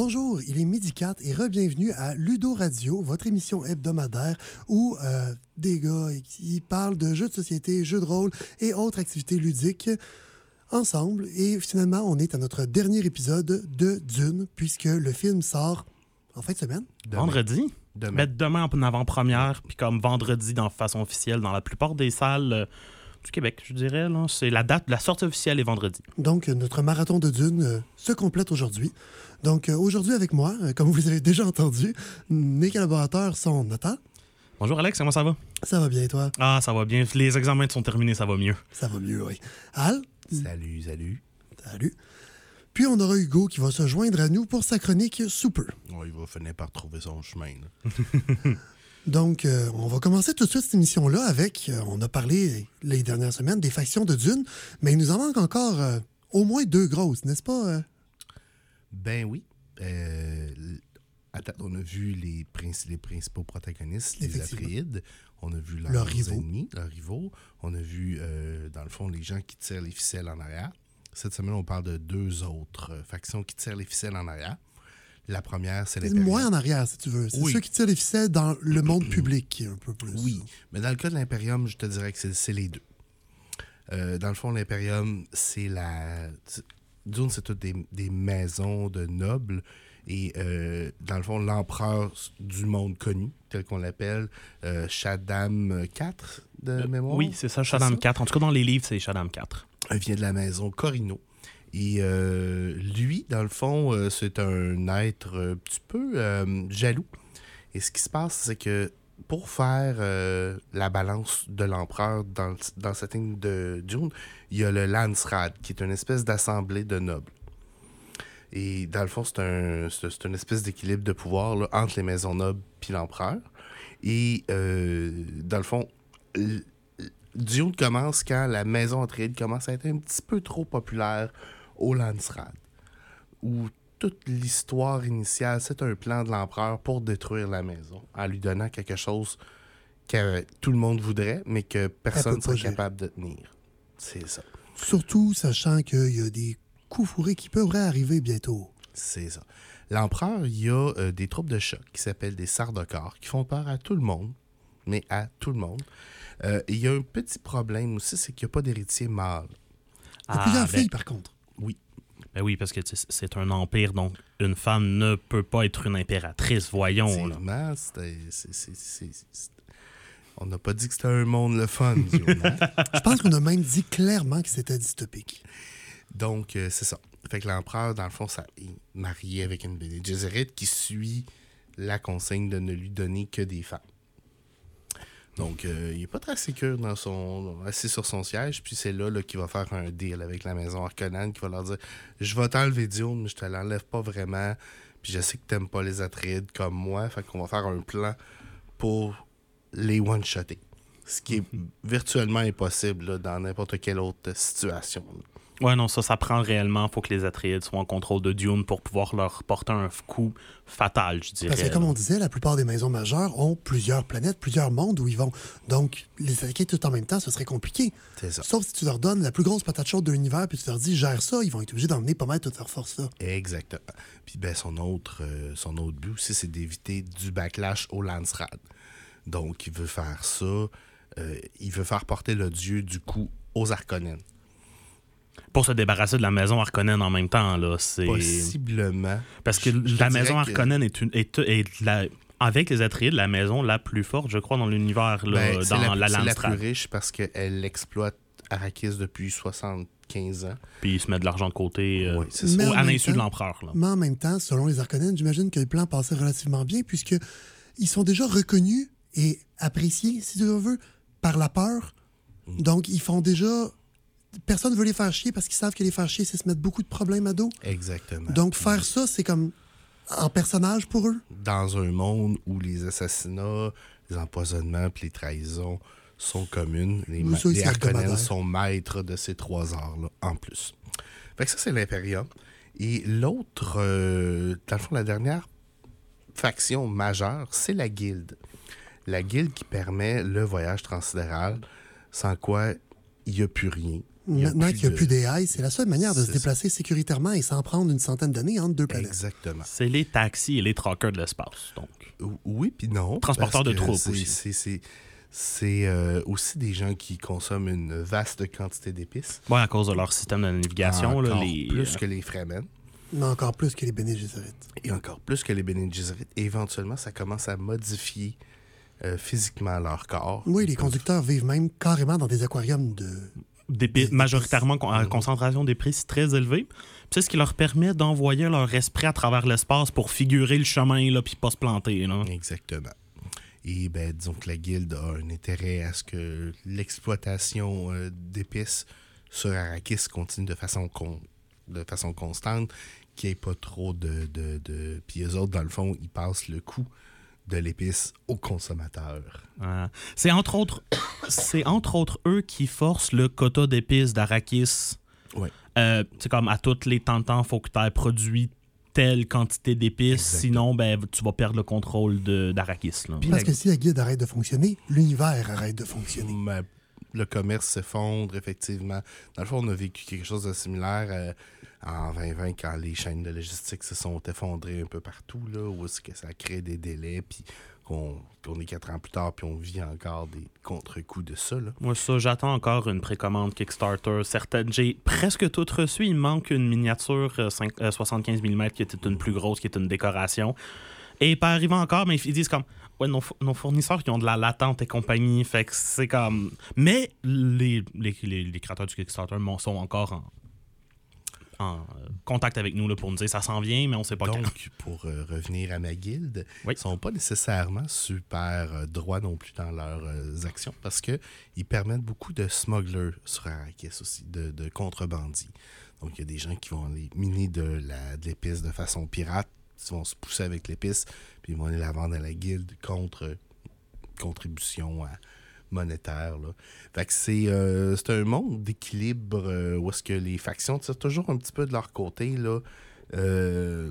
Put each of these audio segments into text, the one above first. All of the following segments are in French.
Bonjour, il est midi 4 et re-bienvenue à Ludo Radio, votre émission hebdomadaire où euh, des gars qui parlent de jeux de société, jeux de rôle et autres activités ludiques ensemble. Et finalement, on est à notre dernier épisode de Dune, puisque le film sort en fin de semaine. Vendredi? Demain. Mettre demain en avant-première, puis comme vendredi dans façon officielle dans la plupart des salles euh, du Québec, je dirais. là. C'est la date, la sortie officielle est vendredi. Donc, notre marathon de Dune euh, se complète aujourd'hui. Donc, euh, aujourd'hui avec moi, euh, comme vous avez déjà entendu, mes collaborateurs sont Nathan. Bonjour Alex, comment ça va? Ça va bien, toi? Ah, ça va bien. Les examens sont terminés, ça va mieux. Ça va mieux, oui. Al, Salut, salut. salut. Puis on aura Hugo qui va se joindre à nous pour sa chronique sous peu. Oh, il va finir par trouver son chemin. Donc, euh, on va commencer tout de suite cette émission-là avec, euh, on a parlé les dernières semaines des factions de Dune, mais il nous en manque encore euh, au moins deux grosses, n'est-ce pas? Ben oui. Euh, attends, on a vu les, princi- les principaux protagonistes, les. Atreides. On a vu leurs, rivaux. ennemis, leurs rivaux. On a vu, euh, dans le fond, les gens qui tirent les ficelles en arrière. Cette semaine, on parle de deux autres factions qui tirent les ficelles en arrière. La première, c'est C'est l'Impérium. moins en arrière, si tu veux. C'est Oui. ceux qui tirent les ficelles dans le monde public, un peu plus. Oui, mais dans le cas de l'Imperium, je te dirais que c'est- les deux. Euh, dans le fond, l'Imperium, c'est la. Dune, c'est toutes des, des maisons de nobles. Et euh, dans le fond, l'empereur du monde connu, tel qu'on l'appelle, euh, Shaddam IV de mémoire? Oui, c'est ça, Shaddam? 4. En tout cas, dans les livres, c'est Shaddam 4. Il vient de la maison Corino. Et euh, lui, dans le fond, euh, c'est un être un petit peu euh, jaloux. Et ce qui se passe, c'est que pour faire euh, la balance de l'empereur dans, dans cette ligne de Dune, il y a le Landsrad, qui est une espèce d'assemblée de nobles. Et dans le fond, c'est un, une espèce d'équilibre de pouvoir là, entre les maisons nobles puis l'empereur. Et euh, dans le fond, Dune commence quand la maison Atreides commence à être un petit peu trop populaire au Landsrad. Où toute l'histoire initiale, c'est un plan de l'empereur pour détruire la maison, en lui donnant quelque chose que tout le monde voudrait, mais que personne ne serait capable de tenir. C'est ça. Surtout sachant qu'il y a des coups fourrés qui pourraient arriver bientôt. C'est ça. L'empereur, il y a euh, des troupes de choc qui s'appellent des sardocars, qui font peur à tout le monde, mais à tout le monde. Euh, il y a un petit problème aussi, c'est qu'il n'y a pas d'héritier mâle. Il y a plusieurs ben- filles, par contre. Ben oui, parce que c'est un empire, donc une femme ne peut pas être une impératrice, voyons. On n'a pas dit que c'était un monde le fun? Je pense qu'on a même dit clairement que c'était dystopique. Donc, euh, c'est ça. Fait que l'empereur, dans le fond, ça, est marié avec une Bene Gesserit qui suit la consigne de ne lui donner que des femmes. Donc, euh, il est pas très sécure dans son, assis sur son siège, puis c'est là, là qu'il va faire un deal avec la maison Harkonnen qui va leur dire Je vais t'enlever Dune, mais je te l'enlève pas vraiment, puis je sais que t'aimes pas les Atreides comme moi, fait qu'on va faire un plan pour les one-shotter. Ce qui est virtuellement impossible là, dans n'importe quelle autre situation. là. Ouais, non, ça, ça prend réellement. faut que les Atreides soient en contrôle de Dune pour pouvoir leur porter un coup fatal, je dirais. Parce que, comme on disait, la plupart des maisons majeures ont plusieurs planètes, plusieurs mondes où ils vont. Donc, les attaquer tout en même temps, ce serait compliqué. C'est ça. Sauf si tu leur donnes la plus grosse patate chaude de l'univers puis tu leur dis gère ça, ils vont être obligés d'emmener pas mal toute leur force là. Exactement. Puis ben, son, autre, euh, son autre but aussi, c'est d'éviter du backlash au Landsrad. Donc, il veut faire ça. euh, il veut faire porter le dieu du coup aux Harkonnen. Pour se débarrasser de la maison Harkonnen en même temps, là, c'est... Possiblement. Parce que Je- je la maison que- Harkonnen est, une, est, est la- avec les Atreides, la maison la plus forte, je crois, dans l'univers, là, Ben, dans la, la, c'est la plus riche parce qu'elle exploite Arrakis depuis 75 ans. Puis ils se mettent de l'argent de côté euh, Oui, ça. À l'insu de l'empereur. là. Mais en même temps, selon les Arconènes, j'imagine que le plan passait relativement bien puisque ils sont déjà reconnus et appréciés, si tu veux, par la peur. Mm. Donc, ils font déjà. Personne ne veut les faire chier parce qu'ils savent que les faire chier, c'est se mettre beaucoup de problèmes à dos. Exactement. Donc, faire ça, c'est comme en personnage pour eux. dans un monde où les assassinats, les empoisonnements puis les trahisons sont communes. Les, ma- les Harkonnen sont maîtres de ces trois arts-là, en plus. Fait que ça, c'est l'Imperium. Et l'autre, euh, dans le fond, la dernière faction majeure, c'est la guilde. La guilde qui permet le voyage transsidéral, sans quoi il n'y a plus rien. Maintenant qu'il n'y a plus d'AI, c'est la seule manière de se déplacer sécuritairement et sans prendre une centaine d'années entre deux planètes. Exactement. C'est les taxis et les truckers de l'espace. Donc, Oui, puis non. Transporteur parce de troupes c'est- aussi. C'est, c'est, euh, aussi des gens qui consomment une vaste quantité d'épices. ouais, à cause de leur système de navigation, là, Encore les, plus euh, que les Fremen. Mais encore plus que les Bene Gesserit. Et encore plus que les Bene Gesserit. Et éventuellement, ça commence à modifier euh, physiquement leur corps. Oui, les conducteurs vivent même carrément dans des aquariums de. Des- majoritairement à concentration d'épices très élevée. C'est ce qui leur permet d'envoyer leur esprit à travers l'espace pour figurer le chemin là, puis pas se planter. Là. Exactement. Et ben, disons que la guilde a un intérêt à ce que l'exploitation euh, d'épices sur Arrakis continue de façon, con- de façon constante, qu'il n'y ait pas trop de, de, de... Puis eux autres, dans le fond, ils passent le coût de l'épice aux consommateurs. Euh, c'est entre autres c'est entre autres eux qui forcent le quota d'épices d'Arakis. Ouais. Euh, c'est comme à toutes les temps temps, faut que tu aies produit telle quantité d'épices, sinon ben tu vas perdre le contrôle de- d'Arakis. Parce la- que si la guide arrête de fonctionner, l'univers arrête de fonctionner. Mais le commerce s'effondre, effectivement. Dans le fond, on a vécu quelque chose de similaire euh, en 2020 quand les chaînes de logistique se sont effondrées un peu partout, là, où est-ce que ça crée des délais, puis qu'on qu'on est quatre ans plus tard, puis on vit encore des contre-coups de ça. Là. Moi, ça, j'attends encore une précommande Kickstarter. Certaines, j'ai presque toutes reçues. Il manque une miniature euh, cinq- euh, 75 mm qui était une plus grosse, qui est une décoration. Et pas arrivant encore, mais ils disent comme Ouais, nos, nos fournisseurs qui ont de la latente et compagnie. Fait que c'est comme. Mais les, les, les- les créateurs du Kickstarter sont encore en, en euh, contact avec nous là, pour nous dire ça s'en vient, mais on sait pas quand. Donc, pour euh, revenir à ma guilde, Oui. ils sont pas nécessairement super euh, droits non plus dans leurs euh, actions parce que ils permettent beaucoup de smugglers sur Arrakis aussi, de, de contrebandiers. Donc, il y a des gens qui vont aller miner de la- de l'épice de façon pirate, ils vont se pousser avec l'épice, puis ils vont aller la vendre à la guilde contre contribution à- monétaire. Là. Fait que c'est euh, c'est un monde d'équilibre euh, où est-ce que les factions tirent toujours un petit peu de leur côté. Là. Euh,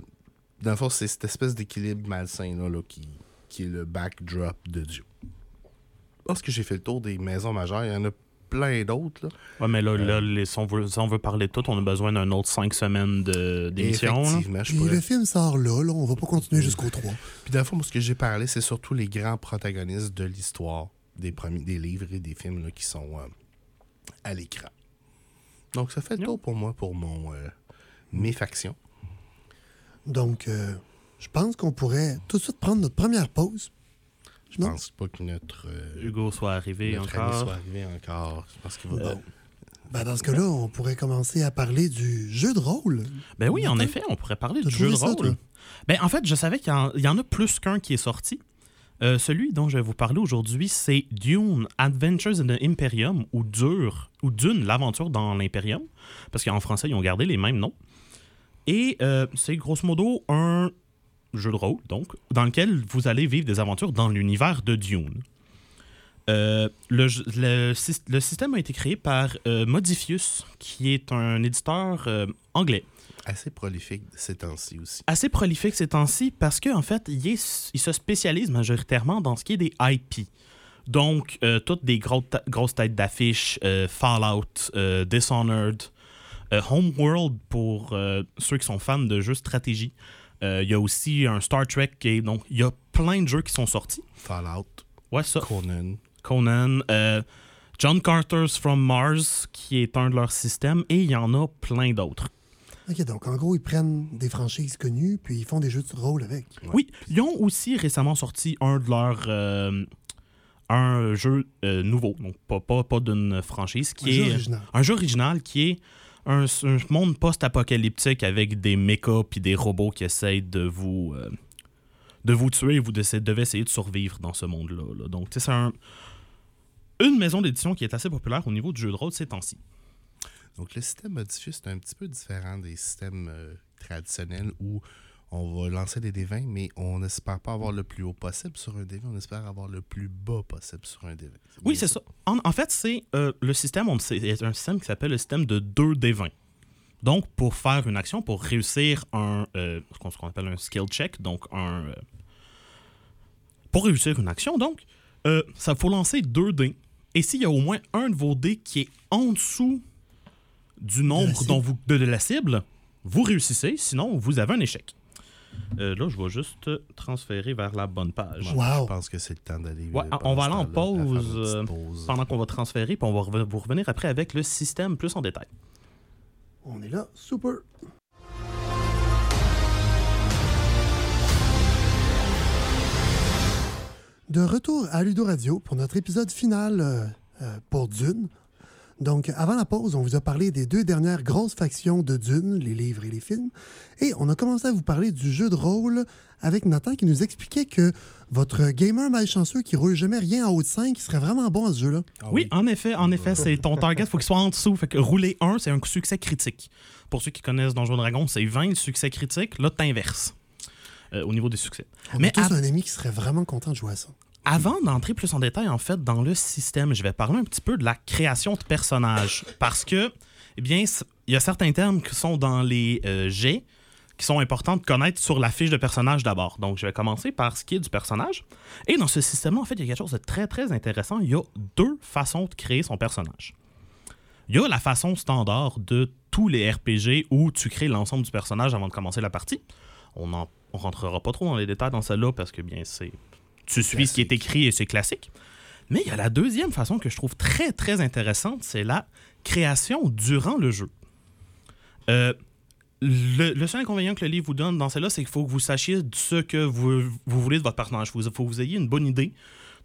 dans le fond, c'est cette espèce d'équilibre malsain là, là, qui, qui est le backdrop de Dieu. Lorsque j'ai fait le tour des maisons majeures, il y en a plein d'autres. là. Ouais, mais là, Euh. là les- si, on veut, si on veut parler de tout, on a besoin d'un autre 5 semaines de- d'émission. Effectivement, je pourrais le film sort là, là, on va pas continuer jusqu'au 3. Puis dans le fond, moi, ce que j'ai parlé, c'est surtout les grands protagonistes de l'histoire des, premiers, des livres et des films là, qui sont euh, à l'écran. Donc ça fait le tour pour moi pour mon euh, mes factions. Donc, euh, je pense qu'on pourrait tout de suite prendre notre première pause. Je Non? pense pas que notre, euh, Hugo soit arrivé notre ami encore. soit arrivé encore. Je pense qu'il va Bon. Ben, dans ce cas-là, on pourrait commencer à parler du jeu de rôle. Ben oui, en effet, on pourrait parler du jeu de ça, rôle. toi? ben, en fait, je savais qu'il y, en- il y en a plus qu'un qui est sorti. Euh, celui dont je vais vous parler aujourd'hui, c'est Dune Adventures in the Imperium ou Dune l'aventure dans l'Imperium parce qu'en français ils ont gardé les mêmes noms. Et euh, c'est grosso modo un jeu de rôle donc dans lequel vous allez vivre des aventures dans l'univers de Dune. Euh, le, système a été créé par Modifius, qui est un éditeur anglais assez prolifique ces temps-ci aussi. assez prolifique ces temps-ci parce qu'en en fait, il, est- il se spécialise majoritairement dans ce qui est des IP. Donc, euh, toutes des gros grosses têtes d'affiche, euh, Fallout, euh, Dishonored, Homeworld pour ceux qui sont fans de jeux stratégie. Il y a aussi un Star Trek est. Donc, il y a plein de jeux qui sont sortis. Fallout, Ouais, ça. Conan. Conan, John Carter's From Mars, qui est un de leurs systèmes, et il y en a plein d'autres. OK, donc en gros, ils prennent des franchises connues, puis ils font des jeux de rôle avec. Oui, ils ont aussi récemment sorti un de leurs. euh, un jeu euh, nouveau, donc pas, pas, pas d'une franchise, Un qui jeu est original. un jeu original qui est un, un monde post-apocalyptique avec des mechas puis des robots qui essayent de vous euh, de vous tuer et vous de- devez essayer de survivre dans ce monde-là. là. Donc, tu sais, c'est un- une maison d'édition qui est assez populaire au niveau du jeu de rôle ces temps-ci. Donc, le système modifié, c'est un petit peu différent des systèmes euh, traditionnels où On va lancer des D20, mais on n'espère pas avoir le plus haut possible sur un D20, on espère avoir le plus bas possible sur un D20. Oui, c'est ça. En, en fait, c'est euh, le système, on- c'est un système qui s'appelle le système de 2 D20. Donc, pour faire une action, pour réussir un, euh, ce qu'on appelle un skill check, donc un... euh, pour réussir une action, donc, ça faut lancer 2 dés. Et s'il y a au moins un de vos dés qui est en dessous du nombre dont vous, de, de la cible, vous réussissez, sinon vous avez un échec. Euh, là, je vais juste transférer vers la bonne page. Wow. Je pense que c'est le temps d'aller. Ouais, euh, on va aller en pause, euh, pause. pendant qu'on va transférer, puis on va vous revenir après avec le système plus en détail. On est là. Super. De retour à Ludo Radio pour notre épisode final euh, euh, pour Dune. Donc, avant la pause, on vous a parlé des deux dernières grosses factions de Dune, les livres et les films. Et on a commencé à vous parler du jeu de rôle avec Nathan qui nous expliquait que votre gamer malchanceux qui roule jamais rien en haut de 5 serait vraiment bon à ce jeu-là. Ah oui, en effet, en effet, c'est ton target, faut qu'il soit en dessous. Fait que rouler 1, c'est un succès critique. Pour ceux qui connaissent Donjon Dragon, c'est 20 le succès critique. Là, t'inverses euh, au niveau des succès. On Mais a tous un ami qui serait vraiment content de jouer à ça. Avant d'entrer plus en détail, en fait, dans le système, je vais parler un petit peu de la création de personnages. Parce que, eh bien, il y a certains termes qui sont dans les euh, jets qui sont importants de connaître sur la fiche de personnage d'abord. Donc, je vais commencer par ce qui est du personnage. Et dans ce système-là, en fait, il y a quelque chose de très, très intéressant. Il y a deux façons de créer son personnage. Il y a la façon standard de tous les RPG où tu crées l'ensemble du personnage avant de commencer la partie. On ne rentrera pas trop dans les détails dans celle-là parce que, bien, c'est tu suis ce qui est écrit et c'est classique. Mais il y a la deuxième façon que je trouve très, très intéressante, c'est la création durant le jeu. Euh, le, le seul inconvénient que le livre vous donne dans celle-là, c'est qu'il faut que vous sachiez ce que vous, vous voulez de votre personnage. Il faut que vous ayez une bonne idée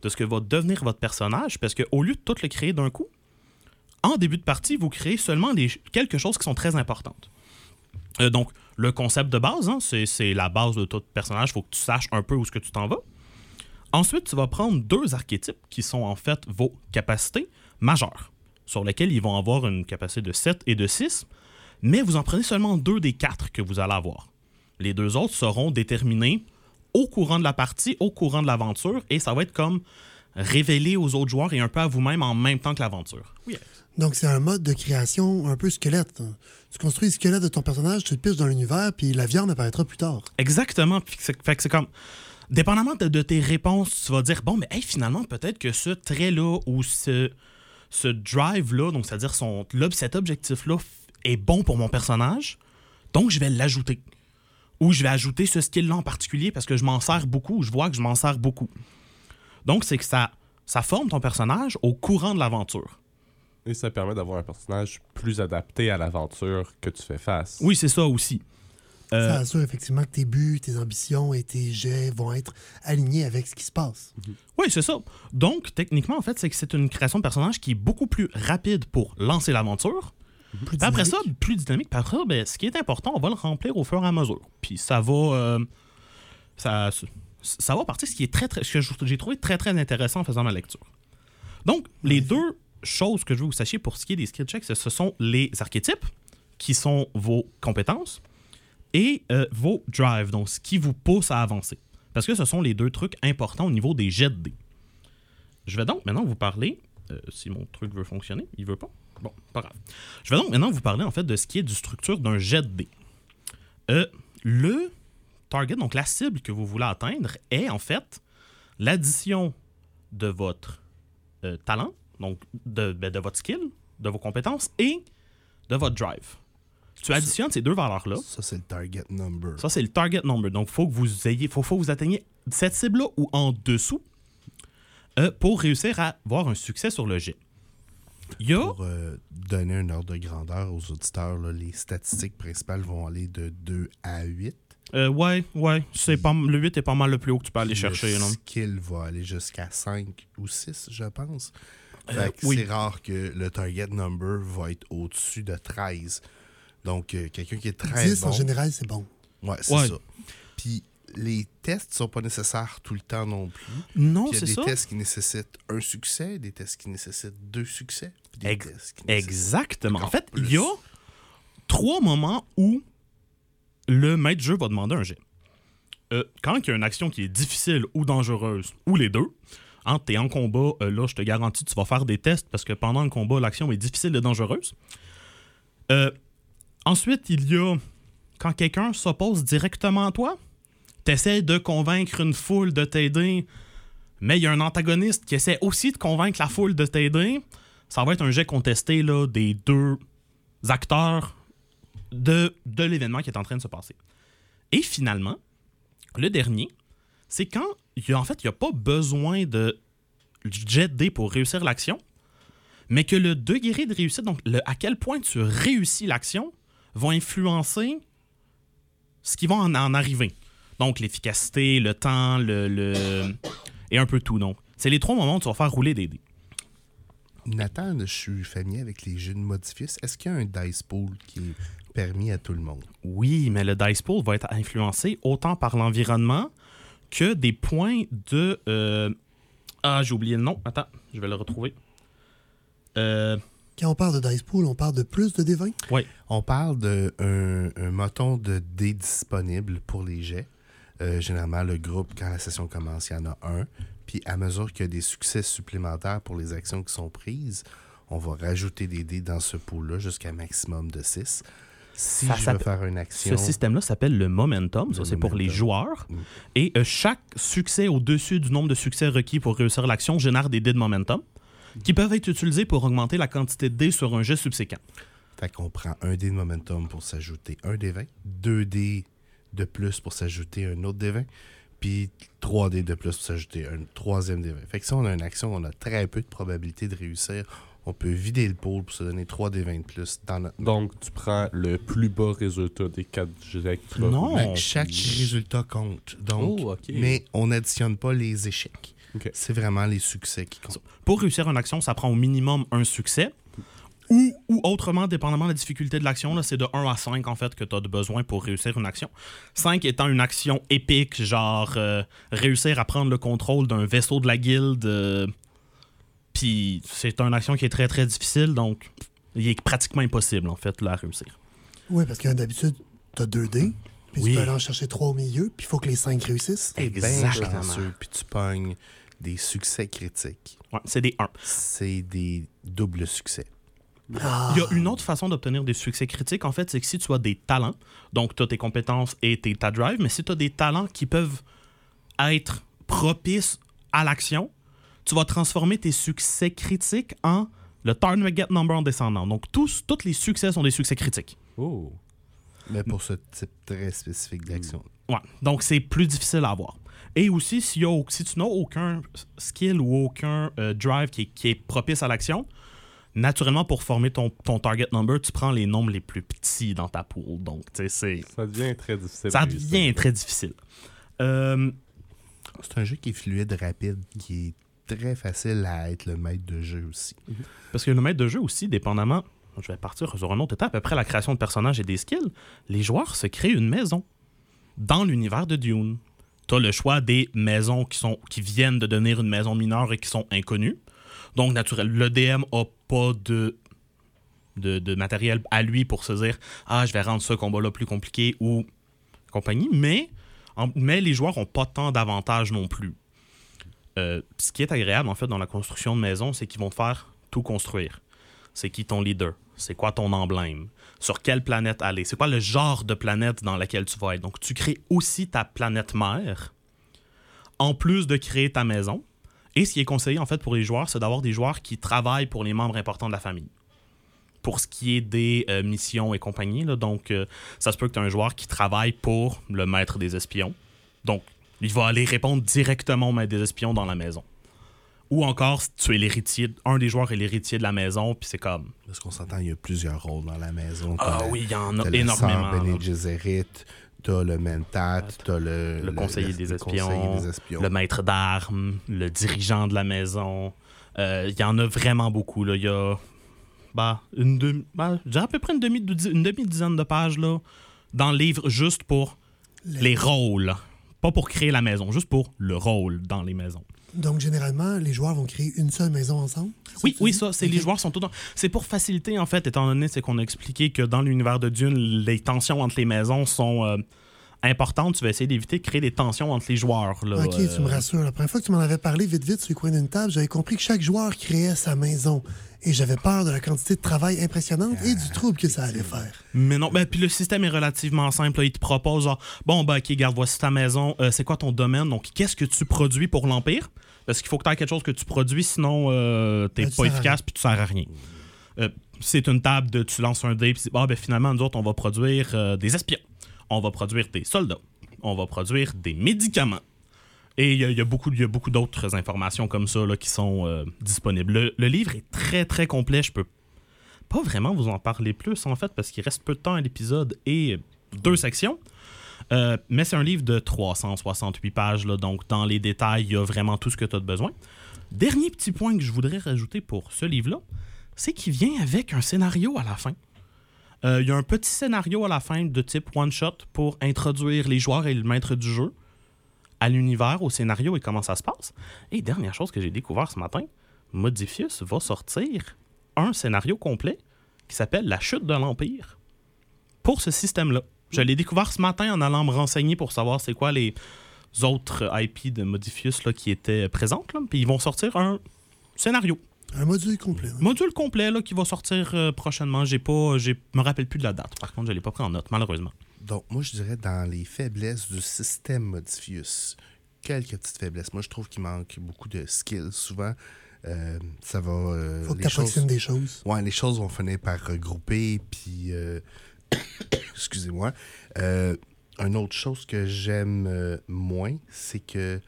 de ce que va devenir votre personnage, parce qu'au lieu de tout le créer d'un coup, en début de partie, vous créez seulement les, quelque chose qui sont très importantes. Euh, donc, le concept de base, hein, c'est la base de tout personnage. Il faut que tu saches un peu où est-ce que tu t'en vas. Ensuite, tu vas prendre deux archétypes qui sont en fait vos capacités majeures, sur lesquelles ils vont avoir une capacité de 7 et de 6, mais vous en prenez seulement deux des quatre que vous allez avoir. Les deux autres seront déterminés au courant de la partie, au courant de l'aventure, et ça va être comme révélé aux autres joueurs et un peu à vous-même en même temps que l'aventure. Oui, Donc, c'est un mode de création un peu squelette. Tu construis le squelette de ton personnage, tu le piches dans l'univers, puis la viande apparaîtra plus tard. Exactement. Fait que c'est comme. Dépendamment de, de tes réponses, tu vas dire bon, mais hey, finalement, peut-être que ce trait-là ou ce, ce drive-là, donc c'est-à-dire son, cet objectif-là, est bon pour mon personnage, donc je vais l'ajouter. Ou je vais ajouter ce skill-là en particulier parce que je m'en sers beaucoup, ou je vois que je m'en sers beaucoup. Donc, c'est que ça, ça forme ton personnage au courant de l'aventure. Et ça permet d'avoir un personnage plus adapté à l'aventure que tu fais face. Oui, c'est ça aussi. Euh, Ça assure effectivement que tes buts, tes ambitions et tes jets vont être alignés avec ce qui se passe. Oui, c'est ça. Donc, techniquement, en fait, c'est que c'est une création de personnage qui est beaucoup plus rapide pour lancer l'aventure. Après ça, plus dynamique. Après ça, ben, ce qui est important, on va le remplir au fur et à mesure. Puis ça va. euh, ça, ça va partir ce qui est très, très. Ce que j'ai trouvé très, très intéressant en faisant ma lecture. Donc, les deux choses que je veux que vous sachiez pour ce qui est des skill checks, ce sont les archétypes, qui sont vos compétences, et euh, vos drives, donc ce qui vous pousse à avancer. Parce que ce sont les deux trucs importants au niveau des jets de dés. Je vais donc maintenant vous parler, euh, si mon truc veut fonctionner, il veut pas? Bon, pas grave. Je vais donc maintenant vous parler en fait de ce qui est du structure d'un jet de dés. Le target, donc la cible que vous voulez atteindre, est en fait l'addition de votre euh, talent, donc de, ben, de votre skill, de vos compétences et de votre drive. Tu additionnes ces deux valeurs-là. Ça, c'est le target number. Ça, c'est le target number. Donc, il faut que vous ayez, faut, faut que vous atteigniez cette cible-là ou en dessous euh, pour réussir à avoir un succès sur le jet. Pour euh, donner un ordre de grandeur aux auditeurs, là, les statistiques principales vont aller de 2 à 8. euh, ouais, ouais. C'est pas, le 8 est pas mal le plus haut que tu peux aller chercher. Le skill va aller jusqu'à 5 ou 6, je pense. Euh, Fait que oui. C'est rare que le target number va être au-dessus de 13. Donc, euh, quelqu'un qui est très 10 bon... en général, c'est bon. Ouais, c'est Ouais. ça. Puis, les tests sont pas nécessaires tout le temps non plus. Non, Puis il y a c'est des ça. tests qui nécessitent un succès, des tests qui nécessitent deux succès. puis des Ex- tests qui nécessitent Exactement. En fait, il y a trois moments où le maître de jeu va demander un jet. euh, quand il y a une action qui est difficile ou dangereuse, ou les deux, hein, tu es en combat, euh, là, je te garantis, tu vas faire des tests parce que pendant le combat, l'action est difficile et dangereuse. Euh, ensuite, il y a quand quelqu'un s'oppose directement à toi, tu essaies de convaincre une foule de t'aider, mais il y a un antagoniste qui essaie aussi de convaincre la foule de t'aider. Ça va être un jet contesté là, des deux acteurs de, l'événement qui est en train de se passer. Et finalement, le dernier, c'est quand y a, en fait, il n'y a pas besoin de jet dés pour réussir l'action, mais que le degré de réussite, donc à quel point tu réussis l'action, vont influencer ce qui va en, en arriver. Donc l'efficacité, le temps, le, le- et un peu tout. Donc, c'est les trois moments où tu vas faire rouler des dés. Nathan, je suis familier avec les jeux de modifius. Est-ce qu'il y a un dice pool qui est permis à tout le monde? Oui, mais le dice pool va être influencé autant par l'environnement que des points de. euh, Ah, j'ai oublié le nom. Attends, je vais le retrouver. Euh, Quand on parle de Dice Pool, on parle de plus de D20? On parle d'un un, de dés disponible pour les jets. Euh, généralement, le groupe, quand la session commence, il y en a un. Puis à mesure qu'il y a des succès supplémentaires pour les actions qui sont prises, on va rajouter des dés dans ce pool-là jusqu'à un maximum de 6. Si Ça je veux s'appelle- faire une action... ce système-là s'appelle le momentum. Ça, c'est pour les joueurs. Mm. Et euh, chaque succès au-dessus du nombre de succès requis pour réussir l'action génère des dés de momentum qui peuvent être utilisés pour augmenter la quantité de dés sur un jet subséquent. Fait qu'on prend un dé de momentum pour s'ajouter un dé 20, deux dés de plus pour s'ajouter un autre dé 20, puis trois dés de plus pour s'ajouter un troisième dé 20. Fait que si on a une action, on a très peu de probabilité de réussir. On peut vider le pôle pour se donner 3 dés 20 de plus dans notre... Donc, tu prends le plus bas résultat des quatre jets Non. Ben, chaque résultat compte. Donc, Oh, ok. Mais on n'additionne pas les échecs. C'est vraiment les succès qui comptent. Pour réussir une action, ça prend au minimum un succès. Ou, ou autrement, dépendamment de la difficulté de l'action, là, c'est de 1 à 5 en fait que tu as besoin pour réussir une action. 5 étant une action épique, genre euh, réussir à prendre le contrôle d'un vaisseau de la guilde. euh, Puis c'est une action qui est très très difficile, donc il est pratiquement impossible en fait là, à réussir. Oui, parce que d'habitude, tu as deux dés, puis Oui. tu peux aller en chercher trois au milieu, puis il faut que les cinq réussissent. Exactement. puis tu pognes des succès critiques. Ouais, c'est des 1. C'est des doubles succès. Ah, Il y a une autre façon d'obtenir des succès critiques, en fait, c'est que si tu as des talents, donc tu as tes compétences et tes, ta drive, mais si tu as des talents qui peuvent être propices à l'action, tu vas transformer tes succès critiques en le target number en descendant. Donc, tous, tous les succès sont des succès critiques. Oh. Mais pour ce type très spécifique d'action. Ouais. Donc, c'est plus difficile à avoir. Et aussi, s'il y a- si tu n'as aucun skill ou aucun euh, drive qui est, qui est propice à l'action, naturellement, pour former ton, ton target number, tu prends les nombres les plus petits dans ta pool. Donc, tu sais, c'est. Ça devient très difficile. Ça devient très difficile. Euh, C'est un jeu qui est fluide, rapide, qui est très facile à être le maître de jeu aussi. parce que le maître de jeu aussi, dépendamment, je vais partir sur un autre étape, après la création de personnages et des skills, les joueurs se créent une maison dans l'univers de Dune. Tu as le choix des maisons qui, viennent de devenir une maison mineure et qui sont inconnues. Donc, naturel, le DM a pas de, de, matériel à lui pour se dire Ah, je vais rendre ce combat-là plus compliqué ou compagnie, mais, mais les joueurs n'ont pas tant d'avantages non plus. Euh, ce qui est agréable, en fait, dans la construction de maison, c'est qu'ils vont te faire tout construire. C'est qui ton leader? C'est quoi ton emblème? Sur quelle planète aller? C'est quoi le genre de planète dans laquelle tu vas être? Donc, tu crées aussi ta planète mère, en plus de créer ta maison. Et ce qui est conseillé, en fait, pour les joueurs, c'est d'avoir des joueurs qui travaillent pour les membres importants de la famille. Pour ce qui est des euh, missions et compagnie, donc euh, ça se peut que tu aies un joueur qui travaille pour le maître des espions. Donc, il va aller répondre directement au maître des espions dans la maison. Ou encore, tu es l'héritier, un des joueurs est l'héritier de la maison, puis c'est comme. Parce qu'on s'entend, il y a plusieurs rôles dans la maison. Ah la- oui, il y en a énormément. Bene. Gesserit, t'as le Mentat, t'as le, Le conseiller le- des espions, conseiller des espions. Le maître d'armes, le dirigeant de la maison. Euh, Il y en a vraiment beaucoup. Il y a bah, une demi, bah, à peu près une demi- une demi-dizaine de pages là, dans le livre juste pour les rôles. Pas pour créer la maison, juste pour le rôle dans les maisons. Donc, généralement, les joueurs vont créer une seule maison ensemble. Oui, oui, ça, c'est les joueurs sont tous dans... C'est pour faciliter, en fait, étant donné c'est qu'on a expliqué que dans l'univers de Dune, les tensions entre les maisons sont euh, importantes, tu vas essayer d'éviter de créer des tensions entre les joueurs. Là, Ok, tu me Euh, rassures. La première fois que tu m'en avais parlé vite vite sur le coin d'une table, j'avais compris que chaque joueur créait sa maison. Et j'avais peur de la quantité de travail impressionnante et du trouble que ça allait faire. Mais non, ben, puis le système est relativement simple. là. Il te propose, genre, bon, ben, ok, garde, voici ta maison, euh, c'est quoi ton domaine, donc qu'est-ce que tu produis pour l'Empire? Parce qu'il faut que tu aies quelque chose que tu produis, sinon euh, t'es Ben, tu pas efficace puis tu sers à rien. Euh, c'est une table de tu lances un dé, puis ah, ben, finalement, nous autres, on va produire des espions, on va produire des soldats, on va produire des médicaments. Et il y, a- beaucoup, beaucoup d'autres informations comme ça qui sont euh, disponibles. Le, livre est très, très complet. Je peux pas vraiment vous en parler plus, en fait, parce qu'il reste peu de temps à l'épisode et deux sections. Euh, mais c'est un livre de 368 pages, donc dans les détails, il y a vraiment tout ce que tu as besoin. Dernier petit point que je voudrais rajouter pour ce livre-là, c'est qu'il vient avec un scénario à la fin. Euh, Il y a un petit scénario à la fin de type one-shot pour introduire les joueurs et le maître du jeu à l'univers, au scénario et comment ça se passe. Et dernière chose que j'ai découvert ce matin, Modifius va sortir un scénario complet qui s'appelle La chute de l'Empire pour ce système-là. Je l'ai découvert ce matin en allant me renseigner pour savoir c'est quoi les autres IP de Modifius qui étaient présentes. Puis ils vont sortir un scénario, Un module complet. ouais. module complet là, qui va sortir euh, prochainement. J'ai pas, j'ai, me rappelle plus de la date. Par contre, je l'ai pas pris en note malheureusement. Donc, moi, je dirais dans les faiblesses du système Modifius, quelques petites faiblesses. Moi, je trouve qu'il manque beaucoup de skills. Souvent, euh, ça va. euh, Faut que tu approximes des choses. Ouais, les choses vont finir par regrouper, puis... euh, Excusez-moi. Euh, une autre chose que j'aime euh, moins, c'est que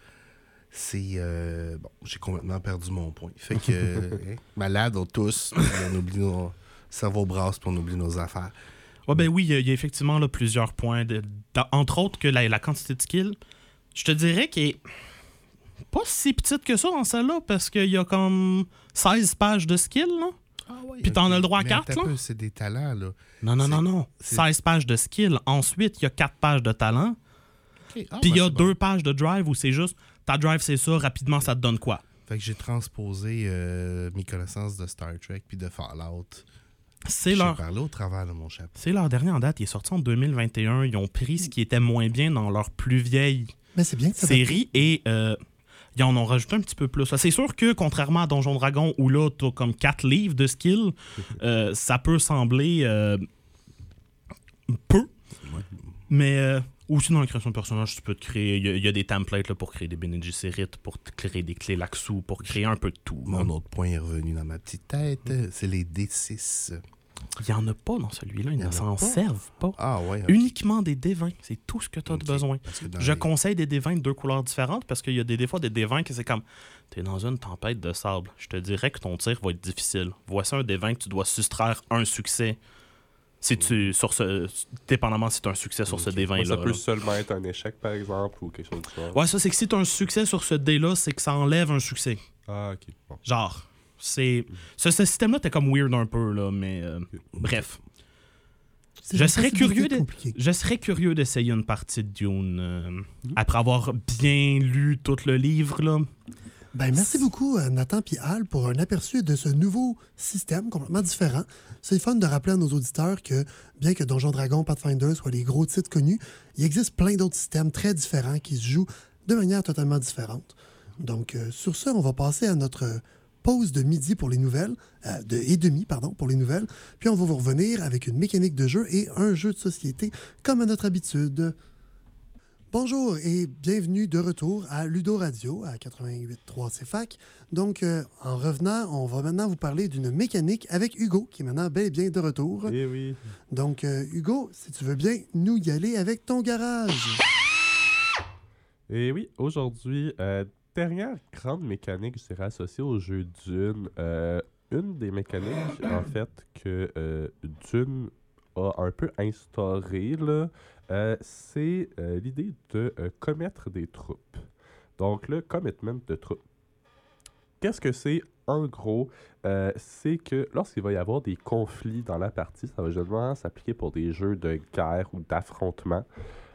c'est... euh, Bon, j'ai complètement perdu mon point. Fait que... hein, malade, on tous, on oublie nos... cerveau brasse, puis on oublie nos affaires. Ouais, ben oui, il y, a- il y a effectivement là, plusieurs points. de- entre autres que la, la quantité de skills. Je te dirais qu'elle est pas si petite que ça dans celle-là, parce qu'il y a comme 16 pages de skills. Là. Puis t'en as le droit à Mais quatre, attends un là? peu, C'est des talents, là. Non, non, non, non. c'est- 16 pages de skills. Ensuite, il y a 4 pages de talent. Ah, Puis il ben, y a c'est bon. deux pages de drive où c'est juste ta drive, c'est ça, rapidement, ça te donne quoi? Fait que j'ai transposé euh, mes connaissances de Star Trek puis de Fallout. C'est leur, parlé au travers de mon chapeau. c'est leur dernier en date. Il est sorti en 2021. Ils ont pris ce qui était moins bien dans leur plus vieille Mais c'est bien que ça série et euh, ils en ont rajouté un petit peu plus. C'est sûr que, contrairement à Donjon Dragon, où là, tu as comme 4 livres de skills, euh, ça peut sembler euh, peu. Mais euh, aussi dans la création de personnages, tu peux te créer. Il y a- il y, a des templates là, pour créer des Gesserit, pour te créer des clés Laxou, pour créer un peu de tout. Mon autre point est revenu dans ma petite tête, Mm. c'est les D6. Il n'y en a pas dans celui-là, ils y en ne s'en servent pas. Ah ouais. Uniquement des D20, c'est tout ce que tu as de besoin. Je les- conseille des D20 de deux couleurs différentes parce qu'il y a des, des fois des D20 que c'est comme t'es dans une tempête de sable. Je te dirais que ton tir va être difficile. Voici un D20 que tu dois soustraire un succès. Si tu sur ce dépendamment si tu as un succès sur ce Ok. D20 Moi, ça là. peut seulement être un échec, par exemple, ou quelque chose du genre. Ouais, ça c'est que si tu as un succès sur ce dé là, c'est que ça enlève un succès. Ah, ok. Bon. Genre c'est ce, ce système là t'es comme weird un peu là mais euh, bref. Je serais curieux de-. Je serais curieux d'essayer une partie de Dune euh, après avoir bien lu tout le livre là. Ben, merci beaucoup, euh, Nathan et Al, pour un aperçu de ce nouveau système complètement différent. C'est fun de rappeler à nos auditeurs que, bien que Donjon Dragon, Pathfinder soient les gros titres connus, il existe plein d'autres systèmes très différents qui se jouent de manière totalement différente. Donc, euh, sur ce, on va passer à notre pause de midi pour les nouvelles, euh, de, et demi, pardon, pour les nouvelles. Puis on va vous revenir avec une mécanique de jeu et un jeu de société, comme à notre habitude. Bonjour et bienvenue de retour à Ludo Radio à 88.3 CFAC. Donc, euh, en revenant, on va maintenant vous parler d'une mécanique avec Hugo, qui est maintenant bel et bien de retour. Eh oui. Donc, euh, Hugo, si tu veux bien nous y aller avec ton garage. Et oui, aujourd'hui, euh, dernière grande mécanique, je dirais, associée au jeu Dune. Une des mécaniques, en fait, que Dune un peu instauré, euh, c'est euh, l'idée de euh, commettre des troupes. Donc, le commitment de troupes. Qu'est-ce que c'est en gros? Euh, c'est que lorsqu'il va y avoir des conflits dans la partie, ça va généralement s'appliquer pour des jeux de guerre ou d'affrontement.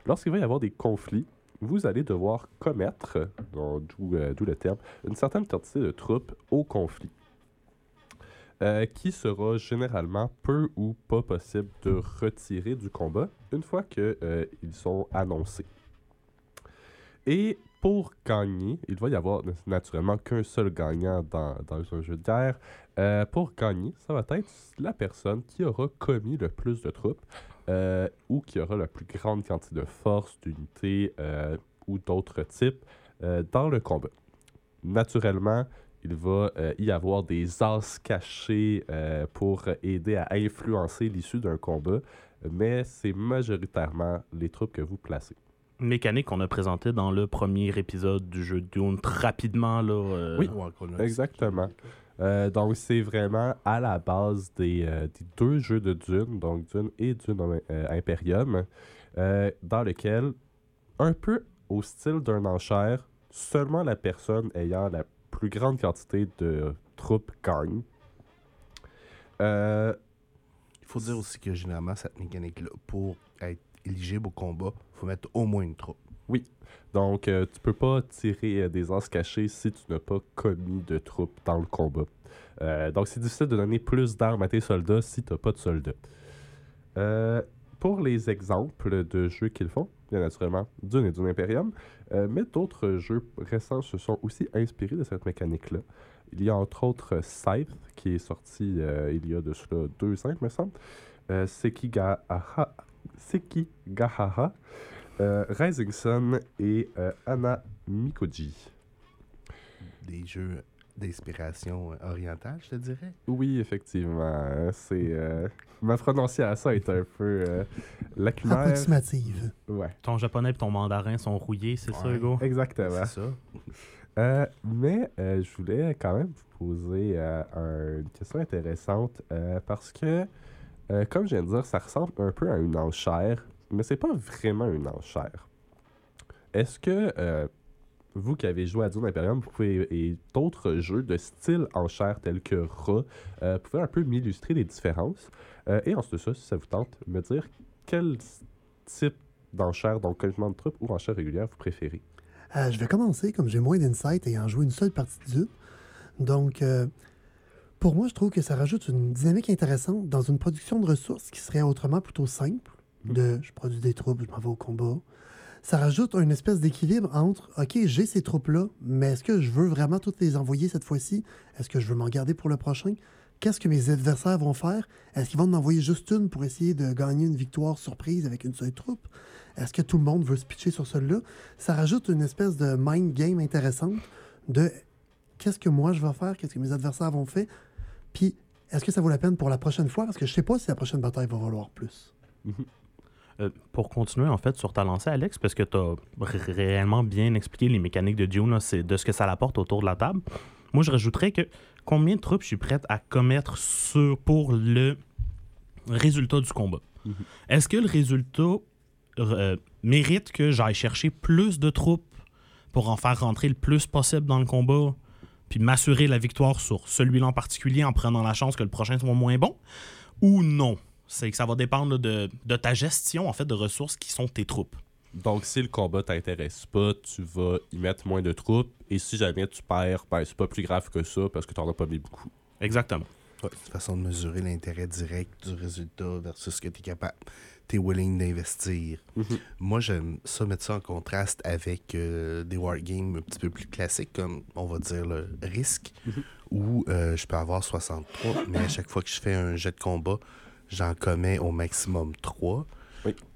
Lorsqu'il va y avoir des conflits, vous allez devoir commettre, d'où euh, le terme, une certaine quantité de troupes au conflit. Euh, qui sera généralement peu ou pas possible de retirer du combat une fois qu'ils sont annoncés. Et pour gagner, il va y avoir naturellement qu'un seul gagnant dans, dans, un jeu de guerre. Euh, pour gagner, ça va être la personne qui aura commis le plus de troupes euh, ou qui aura la plus grande quantité de force, d'unités euh, ou d'autres types dans le combat. Naturellement, il va y avoir des as cachés pour aider à influencer l'issue d'un combat, mais c'est majoritairement les troupes que vous placez mécanique qu'on a présentée dans le premier épisode du jeu Dune rapidement. Là, euh, Oui, exactement. Euh, donc, c'est vraiment à la base des, euh, des, deux jeux de Dune, donc Dune et Dune Imperium, dans lequel, un peu au style d'un enchère, seulement la personne ayant la plus grande quantité de troupes gagne. Il faut dire aussi que généralement, cette mécanique-là, pour être éligible au combat, il faut mettre au moins une troupe. Oui. Donc, euh, tu peux pas tirer euh, des as cachés si tu n'as pas commis de troupes dans le combat. Euh, donc, c'est difficile de donner plus d'armes à tes soldats si tu n'as pas de soldats. pour les exemples de jeux qu'ils font, bien naturellement Dune et Dune Imperium, mais d'autres jeux récents se sont aussi inspirés de cette mécanique-là. Il y a entre autres Scythe, qui est sorti il y a de cela deux ans, me semble. Gahara, euh, Rising Sun et euh, Anna Mikoji. Des jeux d'inspiration orientale, je te dirais. Oui, effectivement. C'est euh, ma prononciation est un peu euh, lacunaire. Approximative. Ouais. Ton japonais et ton mandarin sont rouillés, c'est ça, Hugo? Exactement. C'est ça. Euh, mais je voulais quand même vous poser une question intéressante parce que euh, comme je viens de dire, ça ressemble un peu à une enchère, mais c'est pas vraiment une enchère. Est-ce que euh, vous qui avez joué à Dune Imperium, vous pouvez, et d'autres jeux de style enchère tels que Ra, euh, pouvez un peu m'illustrer les différences. Euh, et ensuite de ça, si ça vous tente, me dire quel type d'enchère, donc commandement de troupes ou enchère régulière, vous préférez. je vais commencer, comme j'ai moins d'insight ayant joué une seule partie de Dune. Donc, pour moi, je trouve que ça rajoute une dynamique intéressante dans une production de ressources qui serait autrement plutôt simple. Mm. De je produis des troupes, je m'en vais au combat. Ça rajoute une espèce d'équilibre entre OK, j'ai ces troupes-là, mais est-ce que je veux vraiment toutes les envoyer cette fois-ci? Est-ce que je veux m'en garder pour le prochain? Qu'est-ce que mes adversaires vont faire? Est-ce qu'ils vont en envoyer juste une pour essayer de gagner une victoire surprise avec une seule troupe? Est-ce que tout le monde veut se pitcher sur celle-là? Ça rajoute une espèce de mind game intéressante de qu'est-ce que moi je vais faire, qu'est-ce que mes adversaires vont faire puis, est-ce que ça vaut la peine pour la prochaine fois? Parce que je sais pas si la prochaine bataille va valoir plus. Euh, pour continuer, en fait, sur ta lancée, Alex, parce que tu as réellement bien expliqué les mécaniques de Dune, de ce que ça apporte autour de la table. Moi, je rajouterais que combien de troupes je suis prête à commettre sur, pour le résultat du combat? Mhm. Est-ce que le résultat euh, mérite que j'aille chercher plus de troupes pour en faire rentrer le plus possible dans le combat? puis m'assurer la victoire sur celui-là en particulier en prenant la chance que le prochain soit moins bon, ou non? C'est que ça va dépendre de, ta gestion en fait de ressources qui sont tes troupes. Donc, si le combat t'intéresse pas, tu vas y mettre moins de troupes. Et si jamais tu perds, ben, c'est pas plus grave que ça parce que tu n'en as pas mis beaucoup. Exactement. c'est une façon de mesurer l'intérêt direct du résultat versus ce que tu es capable tu willing d'investir. Mhm. Moi, j'aime ça mettre ça en contraste avec euh, des wargames un petit peu plus classiques, comme on va dire le risque, mhm. où euh, je peux avoir 63, mais à chaque fois que je fais un jet de combat, j'en commets au maximum 3.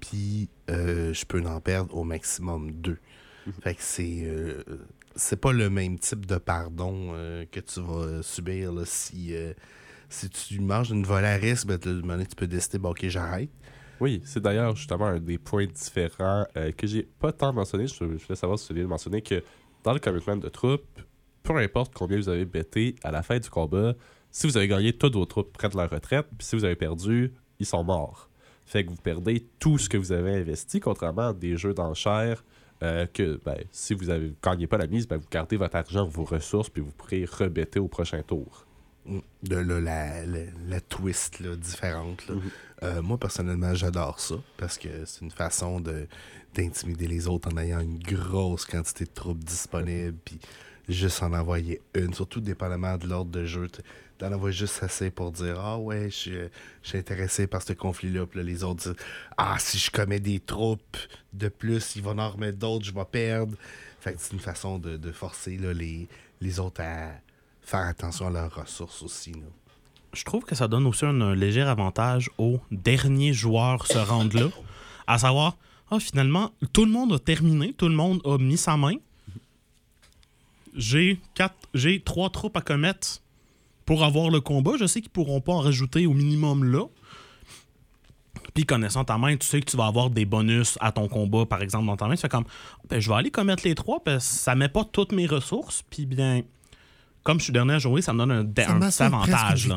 Puis euh, je peux en perdre au maximum 2. Mhm. Fait que c'est. c'est pas le même type de pardon que tu vas subir si, si tu manges une volée à risque, ben, tu peux décider, bon, ok, j'arrête. Oui, c'est d'ailleurs justement un des points différents euh, que j'ai pas tant mentionné. Je, voulais savoir si vous voulez mentionner que dans le commitment de troupes, peu importe combien vous avez bêté à la fin du combat, si vous avez gagné toutes vos troupes près de la retraite, puis si vous avez perdu, ils sont morts. Fait que vous perdez tout ce que vous avez investi, contrairement à des jeux d'enchères euh, que ben, si vous ne gagnez pas la mise, ben, vous gardez votre argent, vos ressources, puis vous pourrez rebêter au prochain tour. De la, la, twist différente. Mhm. Euh, moi, personnellement, j'adore ça parce que c'est une façon de d'intimider les autres en ayant une grosse quantité de troupes disponibles. Puis juste en envoyer une, surtout dépendamment de l'ordre de jeu. T'en envoies juste assez pour dire Ah ouais, je suis- intéressé par ce conflit-là. Puis là, les autres disent Ah, si je commets des troupes de plus, ils vont en remettre d'autres, je vais perdre. Fait que c'est une façon de, de forcer là, les, les autres à faire attention à leurs ressources aussi. Je trouve que ça donne aussi un, léger avantage aux derniers joueurs se rendre là. À savoir, ah, finalement, tout le monde a terminé, tout le monde a mis sa main. J'ai quatre, j'ai trois troupes à commettre pour avoir le combat. Je sais qu'ils pourront pas en rajouter au minimum là. Puis connaissant ta main, tu sais que tu vas avoir des bonus à ton combat, par exemple, dans ta main. Tu fais comme, ben, je vais aller commettre les trois parce que ça met pas toutes mes ressources. Puis bien, comme je suis dernier à jouer, ça me donne un, Ça un petit avantage. là.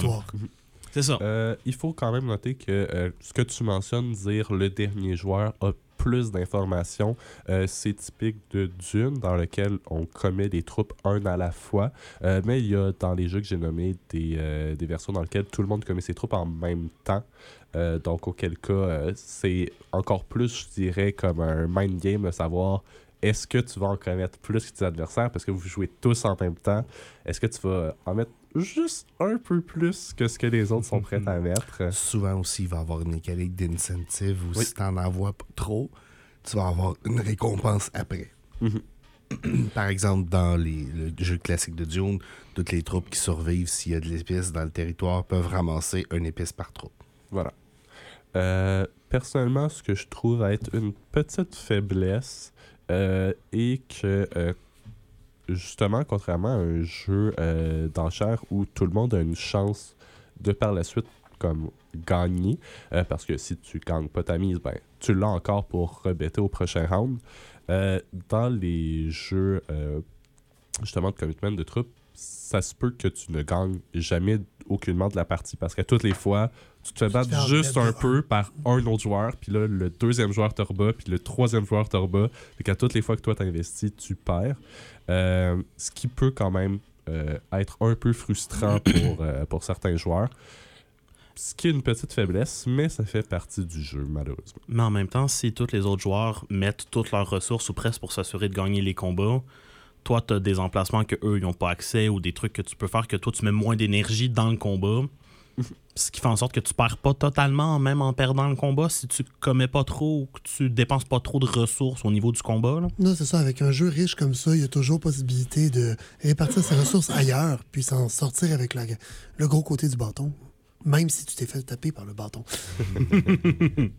C'est ça. Euh, il faut quand même noter que euh, ce que tu mentionnes, dire le dernier joueur a plus d'informations, euh, c'est typique de Dune, dans lequel on commet des troupes un à la fois. Mais il y a dans les jeux que j'ai nommés des, des versions dans lesquelles tout le monde commet ses troupes en même temps. Donc, auquel cas, c'est encore plus, je dirais, comme un mind game de savoir est-ce que tu vas en commettre plus que tes adversaires parce que vous jouez tous en même temps? Est-ce que tu vas en mettre juste un peu plus que ce que les autres sont prêts à mettre? Souvent aussi, il va y avoir une mécanique d'incentive où Oui. si tu en envoies trop, tu vas avoir une récompense après. Mhm. Par exemple, dans les, le jeu classique de Dune, toutes les troupes qui survivent, s'il y a de l'épice dans le territoire, peuvent ramasser une épice par troupe. Voilà. Euh, personnellement, ce que je trouve être une petite faiblesse euh, est que, euh, justement, contrairement à un jeu euh, d'enchères où tout le monde a une chance de par la suite comme gagner, euh, parce que si tu gagnes pas ta mise, ben, tu l'as encore pour rebêter au prochain round. Euh, dans les jeux euh, justement de commitment de troupes, ça se peut que tu ne gagnes jamais aucunement de la partie parce que toutes les fois, tu te fais battre te fais juste un peu par un autre joueur, puis là, le deuxième joueur te rebat, puis le troisième joueur te rebat, et qu'à toutes les fois que toi t'investis, tu perds. Euh, ce qui peut quand même euh, être un peu frustrant pour, euh, pour certains joueurs. Ce qui est une petite faiblesse, mais ça fait partie du jeu, malheureusement. Mais en même temps, si tous les autres joueurs mettent toutes leurs ressources ou presque pour s'assurer de gagner les combats, toi, tu as des emplacements que eux ils n'ont pas accès ou des trucs que tu peux faire que toi, tu mets moins d'énergie dans le combat. Ce qui fait en sorte que tu perds pas totalement, même en perdant le combat, si tu commets pas trop ou que tu dépenses pas trop de ressources au niveau du combat. là. Non, c'est ça. Avec un jeu riche comme ça, il y a toujours possibilité de répartir ses ressources ailleurs, puis s'en sortir avec la- le gros côté du bâton. Même si tu t'es fait taper par le bâton.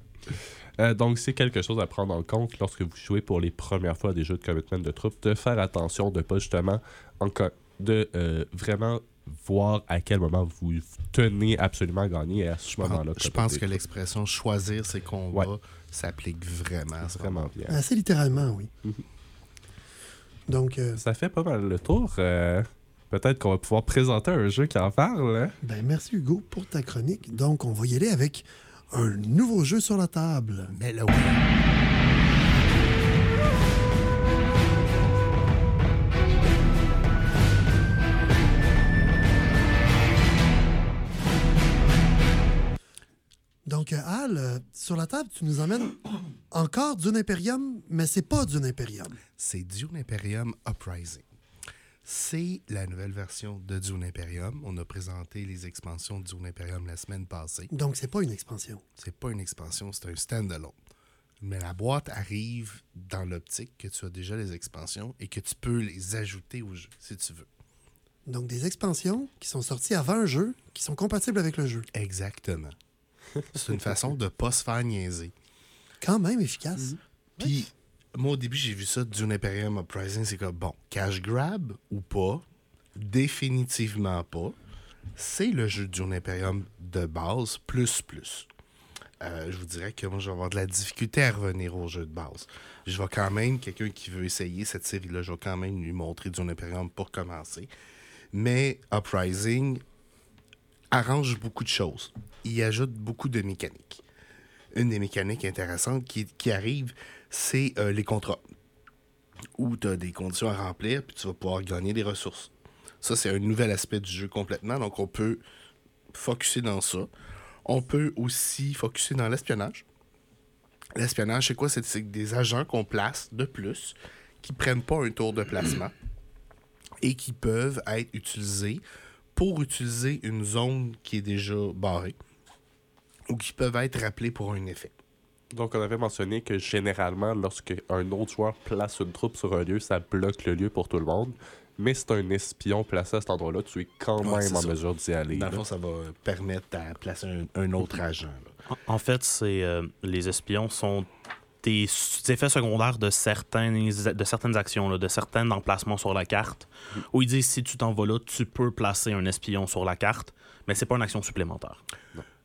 Euh, donc, c'est quelque chose à prendre en compte lorsque vous jouez pour les premières fois à des jeux de commitment de troupes, de faire attention, de pas justement, encore, de euh, vraiment voir à quel moment vous tenez absolument à gagner et à ce moment-là. Je pense que l'expression choisir ses combats Ouais. s'applique vraiment. Vraiment bien. Assez littéralement, oui. Mhm. Donc, euh, Ça fait pas mal le tour. euh, Peut-être qu'on va pouvoir présenter un jeu qui en parle. hein? ben, merci Hugo pour ta chronique. Donc, on va y aller avec un nouveau jeu sur la table. Mais là, oui. Donc, Al, sur la table, tu nous emmènes encore Dune Imperium, mais c'est pas Dune Imperium. c'est Dune Imperium Uprising. C'est la nouvelle version de Dune Imperium. On a présenté les expansions de Dune Imperium la semaine passée. Donc, c'est pas une expansion. C'est pas une expansion, c'est un standalone. Mais la boîte arrive dans l'optique que tu as déjà les expansions et que tu peux les ajouter au jeu si tu veux. Donc, des expansions qui sont sorties avant un jeu, qui sont compatibles avec le jeu. Exactement. C'est une façon de pas se faire niaiser. Quand même efficace. Puis, moi, au début, j'ai vu ça, Dune Imperium Uprising, c'est comme, bon, cash grab ou pas, définitivement pas. C'est le jeu Dune Imperium de base, plus, plus. Euh, je vous dirais que moi, je vais avoir de la difficulté à revenir au jeu de base. Je vais quand même, quelqu'un qui veut essayer cette série-là, je vais quand même lui montrer Dune Imperium pour commencer. Mais Uprising arrange beaucoup de choses. Il ajoute beaucoup de mécaniques une des mécaniques intéressantes qui, qui arrive, c'est euh, les contrats. Où tu as des conditions à remplir, puis tu vas pouvoir gagner des ressources. Ça, c'est un nouvel aspect du jeu complètement. Donc, on peut focuser dans ça. On peut aussi focuser dans l'espionnage. L'espionnage, c'est quoi? C'est des agents qu'on place de plus qui prennent pas un tour de placement. et qui peuvent être utilisés pour utiliser une zone qui est déjà barrée ou qui peuvent être rappelés pour un effet. Donc, on avait mentionné que généralement, lorsque un autre joueur place une troupe sur un lieu, ça bloque le lieu pour tout le monde. Mais c'est un espion placé à cet endroit-là, tu es quand Ouais, même en ça. mesure d'y aller. Dans le fond, ça va permettre à placer un, un autre agent. là. En- En fait, c'est euh, les espions sont des effets secondaires de certaines, de certaines actions, là, de certains emplacements sur la carte, où ils disent si tu t'en vas là, tu peux placer un espion sur la carte, mais c'est pas une action supplémentaire.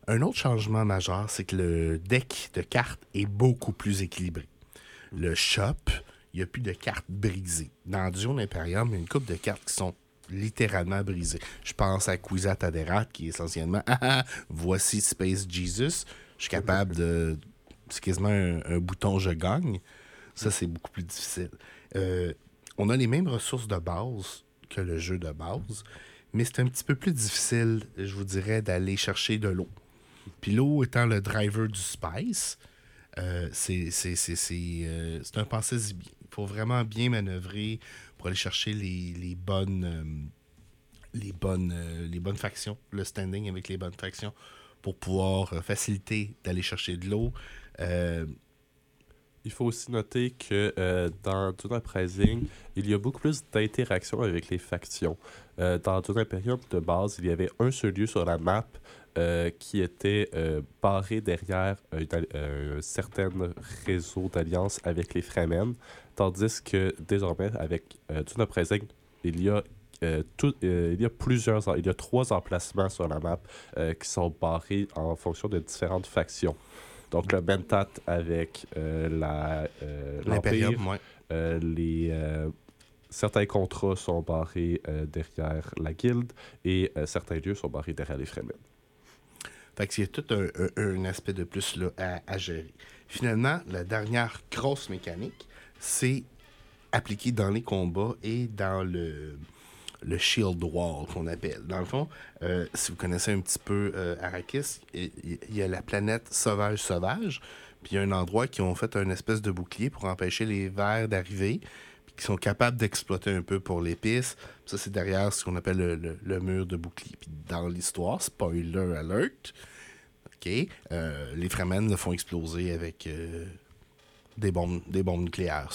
Un autre changement majeur, c'est que le deck de cartes est beaucoup plus équilibré. Le shop, il n'y a plus de cartes brisées. Dans Dune Imperium, il y a une coupe de cartes qui sont littéralement brisées. Je pense à Kwisatz Haderach, qui est essentiellement Ah, ah, voici Space Jesus. Je suis capable de. C'est quasiment un, un bouton je gagne. Ça, c'est beaucoup plus difficile. Euh, on a les mêmes ressources de base que le jeu de base, mais c'est un petit peu plus difficile, je vous dirais, d'aller chercher de l'eau. Puis l'eau étant le driver du spice, euh, euh, c'est un pensée bien. Il faut vraiment bien manœuvrer pour aller chercher les, les bonnes, euh, les, bonnes, les bonnes factions, le standing avec les bonnes factions, pour pouvoir faciliter d'aller chercher de l'eau. Il faut aussi noter que dans Dune Uprising, il y a beaucoup plus d'interaction avec les factions. Dans Dune Imperium, de base, il y avait un seul lieu sur la map euh, qui était euh, barré derrière un, euh, un certain réseau d'alliances avec les Fremen, tandis que désormais, avec euh, Dune Uprising, il y a euh, tout- euh, il y a plusieurs, il y a trois emplacements sur la map euh, qui sont barrés en fonction de différentes factions. Donc le Bentat avec euh, la, euh, l'Empire, ouais. euh, les, euh, certains contrats sont barrés euh, derrière la guilde et euh, certains lieux sont barrés derrière les Fremen. Fait y a tout un, un- aspect de plus là, à, à gérer. Finalement, la dernière grosse mécanique, c'est appliqué dans les combats et dans le, le shield wall qu'on appelle. Dans le fond, euh, si vous connaissez un petit peu euh, Arrakis, il il y a la planète sauvage-sauvage, puis il y a un endroit qui ont fait un espèce de bouclier pour empêcher les vers d'arriver, puis qui sont capables d'exploiter un peu pour l'épice. Ça, c'est derrière ce qu'on appelle le, le- mur de bouclier. Puis dans l'histoire, spoiler alert, OK, euh, les Fremen le font exploser avec euh, des, bombes, des bombes nucléaires.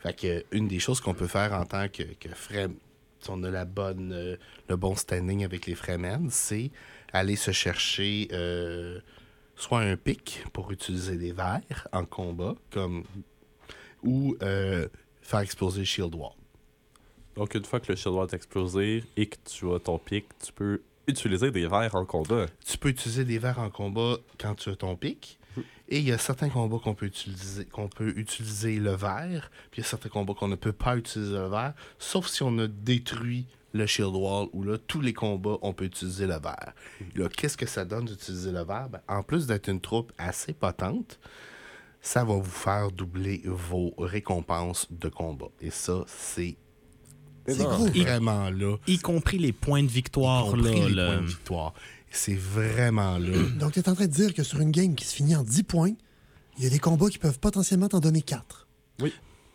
Fait que une des choses qu'on peut faire en tant que, que Frem- si on a la bonne, euh, le bon standing avec les Fremen, c'est aller se chercher euh, soit un pic pour utiliser des verres en combat, comme ou faire exploser Shield Wall. Donc une fois que le shield wall est explosé et que tu as ton pic, tu peux utiliser des verres en combat. Tu peux utiliser des verres en combat quand tu as ton pic. Et il y a certains combats qu'on peut utiliser qu'on peut utiliser le verre, puis il y a certains combats qu'on ne peut pas utiliser le verre, sauf si on a détruit le shield wall, où là, tous les combats, on peut utiliser le verre. Là, qu'est-ce que ça donne d'utiliser le verre? Ben, en plus d'être une troupe assez potente, ça va vous faire doubler vos récompenses de combat. Et ça, c'est C'est vraiment là. Y compris les points de victoire. y là, les le- points de victoire. C'est vraiment là. Donc, tu es en train de dire que sur une game qui se finit en 10 points, il y a des combats qui peuvent potentiellement t'en donner 4.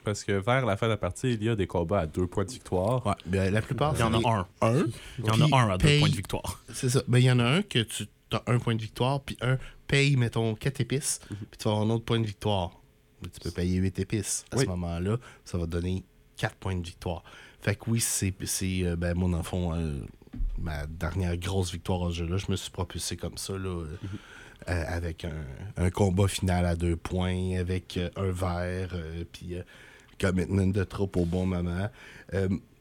Parce que vers la fin de la partie, il y a des combats à deux points de victoire. Ouais, ben, la plupart, Il y en a un. un. Il y en a un à deux paye- points de victoire. C'est ça. Ben, il y en a un que tu as un point de victoire, puis un paye, mettons, 4 épices, puis tu vas avoir un autre point de victoire. Tu peux payer 8 épices. À Oui. ce moment-là, ça va donner 4 points de victoire. Fait que oui, c'est, c'est euh, ben, mon enfant, euh, ma dernière grosse victoire au jeu-là, je me suis propulsé comme ça, là, euh, euh, avec un, un combat final à deux points, avec un verre, puis commitment de troupe au bon moment.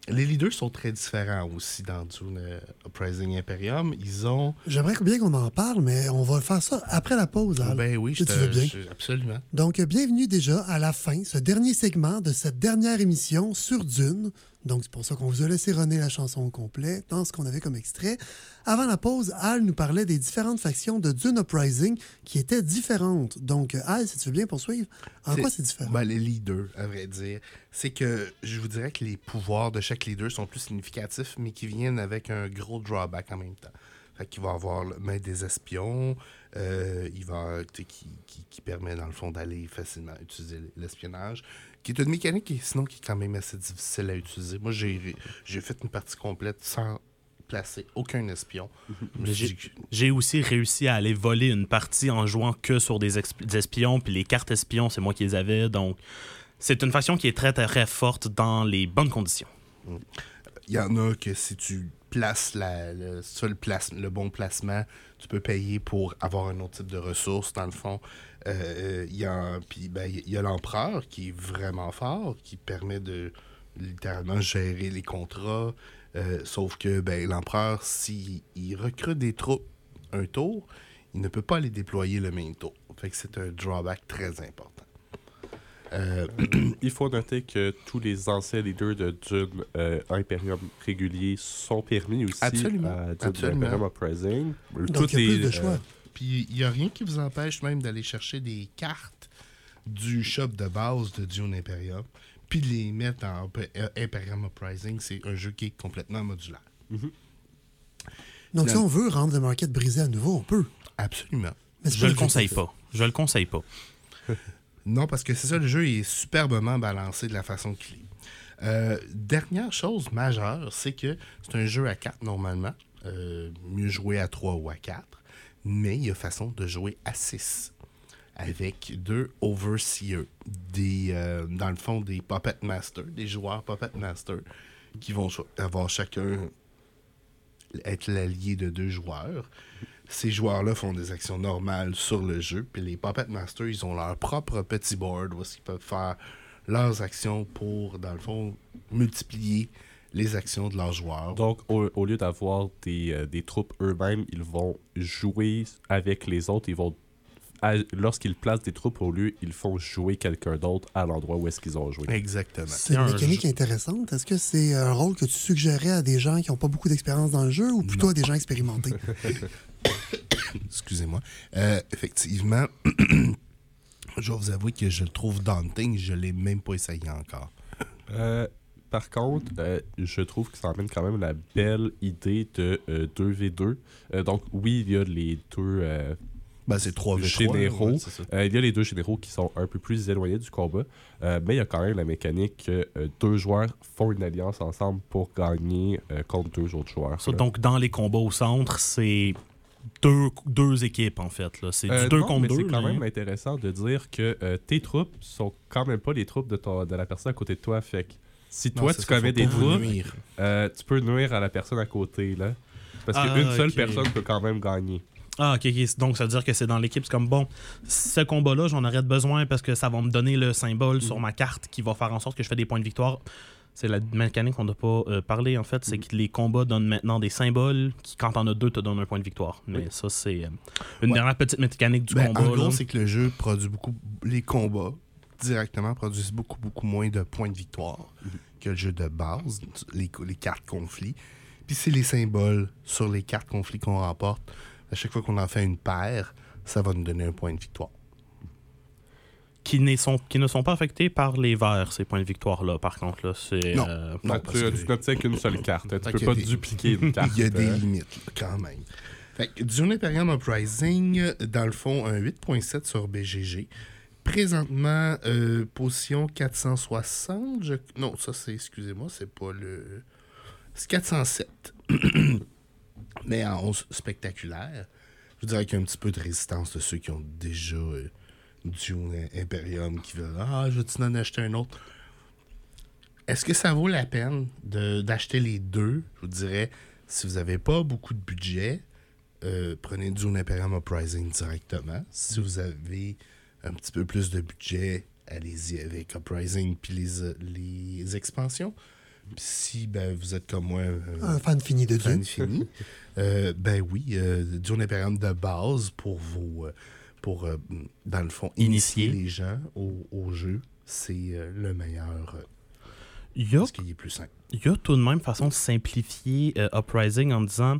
Les leaders sont très différents aussi dans Dune Uprising Imperium. Ils ont. J'aimerais bien qu'on en parle, mais on va faire ça après la pause. Al. Ben oui, Si je tu veux te- bien. je- absolument. Donc, bienvenue déjà à la fin, ce dernier segment de cette dernière émission sur Dune. Donc, c'est pour ça qu'on vous a laissé runner la chanson au complet dans ce qu'on avait comme extrait. Avant la pause, Al nous parlait des différentes factions de Dune Uprising qui étaient différentes. Donc, Al, si tu veux bien poursuivre, en quoi c'est différent? Ben, les leaders, à vrai dire. C'est que je vous dirais que les pouvoirs de chaque leader sont plus significatifs, mais qui viennent avec un gros drawback en même temps. Fait qu'il va avoir le maître des espions, euh, il va qui, qui, qui permet dans le fond d'aller facilement utiliser l'espionnage, qui est une mécanique qui, sinon qui est quand même assez difficile à utiliser. Moi, j'ai j'ai fait une partie complète sans placer aucun espion. Mais j'ai- aussi réussi à aller voler une partie en jouant que sur des, espions, puis les cartes espions, c'est moi qui les avais, donc c'est une faction qui est très très forte dans les bonnes conditions. Il y en a que si tu places la, le, si tu fais le, place- le bon placement, tu peux payer pour avoir un autre type de ressources, dans le fond. Euh, il y a, puis, ben, il y a l'empereur qui est vraiment fort, qui permet de littéralement gérer les contrats. Euh, sauf que ben, l'empereur, s'il il recrute des troupes un tour, il ne peut pas les déployer le même tour. Fait que c'est un drawback très important. Euh, Il faut noter que tous les anciens leaders de Dune euh, Imperium régulier sont permis aussi Absolument, à Dune absolument. Imperium Uprising. Donc, il y a plus de choix. Puis il n'y a rien qui vous empêche même d'aller chercher des cartes du shop de base de Dune Imperium, puis de les mettre en euh, Imperium Uprising. C'est un jeu qui est complètement modulaire. Donc, si on veut rendre le market brisé à nouveau, on peut. Absolument. Mais Je le conseille pas. Je le conseille pas. Non, parce que c'est ça, le jeu est superbement balancé de la façon qu'il est. Euh, dernière chose majeure, c'est que c'est un jeu à 4 normalement. Euh, mieux jouer à 3 ou à 4. Mais il y a façon de jouer à 6. Avec deux overseers. Des, euh, dans le fond, des Puppet Masters, des joueurs Puppet Masters, qui vont avoir chacun être l'allié de deux joueurs. Ces joueurs-là font des actions normales sur le jeu, puis les Puppet Masters, ils ont leur propre petit board où ils peuvent faire leurs actions pour, dans le fond, multiplier les actions de leurs joueurs. Donc, au, au lieu d'avoir des, euh, des troupes eux-mêmes, ils vont jouer avec les autres. Ils vont, à- lorsqu'ils placent des troupes au lieu, ils font jouer quelqu'un d'autre à l'endroit où est-ce qu'ils ont joué. Exactement. C'est une un mécanique jeu- intéressante. Est-ce que c'est un rôle que tu suggérais à des gens qui n'ont pas beaucoup d'expérience dans le jeu ou plutôt à des gens expérimentés? Excusez-moi. Euh, effectivement, je vais vous avouer que je le trouve daunting. Je ne l'ai même pas essayé encore. Euh, par contre, euh, je trouve que ça emmène quand même la belle idée de euh, 2v2. Euh, donc, oui, il y a les deux euh, Ben, c'est 3 v généraux. Euh, il y a les deux généraux qui sont un peu plus éloignés du combat, euh, mais il y a quand même la mécanique que euh, deux joueurs font une alliance ensemble pour gagner euh, contre deux autres joueurs. Ça, donc, dans les combats au centre, c'est deux, deux équipes, en fait. là. C'est Euh, du 2 non, contre mais 2. c'est quand même intéressant de dire que euh, tes troupes sont quand même pas les troupes de, ton- de la personne à côté de toi. Fait que si toi c'est tu commets des nuire. euh, tu peux nuire à la personne à côté. là. Parce Ah, qu'une seule personne peut quand même gagner. Ah, ok, ok. Donc, ça veut dire que c'est dans l'équipe. C'est comme, bon, ce combat-là, j'en aurais besoin parce que ça va me donner le symbole sur ma carte qui va faire en sorte que je fais des points de victoire. C'est la mécanique qu'on n'a pas euh, parlé, en fait. C'est que les combats donnent maintenant des symboles qui, quand t'en as deux, te donnent un point de victoire. Mais ça, c'est euh, une Ouais. dernière petite mécanique du Ben, combat. en gros, c'est que le jeu produit beaucoup. Les combats directement produisent beaucoup, beaucoup moins de points de victoire que le jeu de base, les, les cartes conflits. Puis c'est les symboles sur les cartes conflits qu'on remporte. À chaque fois qu'on en fait une paire, ça va nous donner un point de victoire. qui, ne sont, qui ne sont pas affectés par les verts, ces points de victoire-là, par contre. Là, c'est, Non. euh, Non, tu, que- tu n'obtiens qu'une seule carte. Tu peux pas des- dupliquer une carte. Il y a des hein. limites, là, quand même. Fait que Dune Imperium Uprising, dans le fond, un 8.7 sur BGG. Présentement, euh, position 460. je- Non, ça c'est, excusez-moi, c'est pas le. C'est 407. Mais en 11 spectaculaire. Je dirais qu'il y a un petit peu de résistance de ceux qui ont déjà euh, Dune Imperium qui veulent Ah, je vais-tu en acheter un autre Est-ce que ça vaut la peine d'acheter les deux? Je vous dirais, si vous n'avez pas beaucoup de budget, euh, prenez Dune Imperium Uprising directement. Si vous avez un petit peu plus de budget, allez-y avec Uprising puis les, euh, les expansions. Puis si ben, vous êtes comme moi, euh, Un fan fini de fan Dieu. fini, euh, ben oui, euh, Dune Imperium de base pour vos. euh, pour, euh, dans le fond, initier, Initier. les gens au, au jeu, c'est euh, le meilleur. euh, Il y a parce qu'il est plus simple. Il y a tout de même façon de simplifier euh, Uprising en disant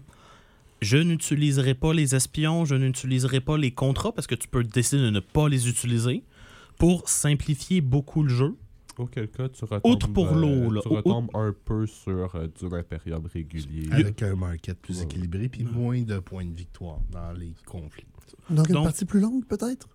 je n'utiliserai pas les espions, je n'utiliserai pas les contrats parce que tu peux décider de ne pas les utiliser pour simplifier beaucoup le jeu. Auquel cas, tu retombes, Outre pour euh, l'eau, là. tu retombes un peu sur euh, du Imperium régulier. Avec un market plus Ouais. équilibré puis moins de points de victoire dans les conflits. Donc, une Donc- partie plus longue, peut-être?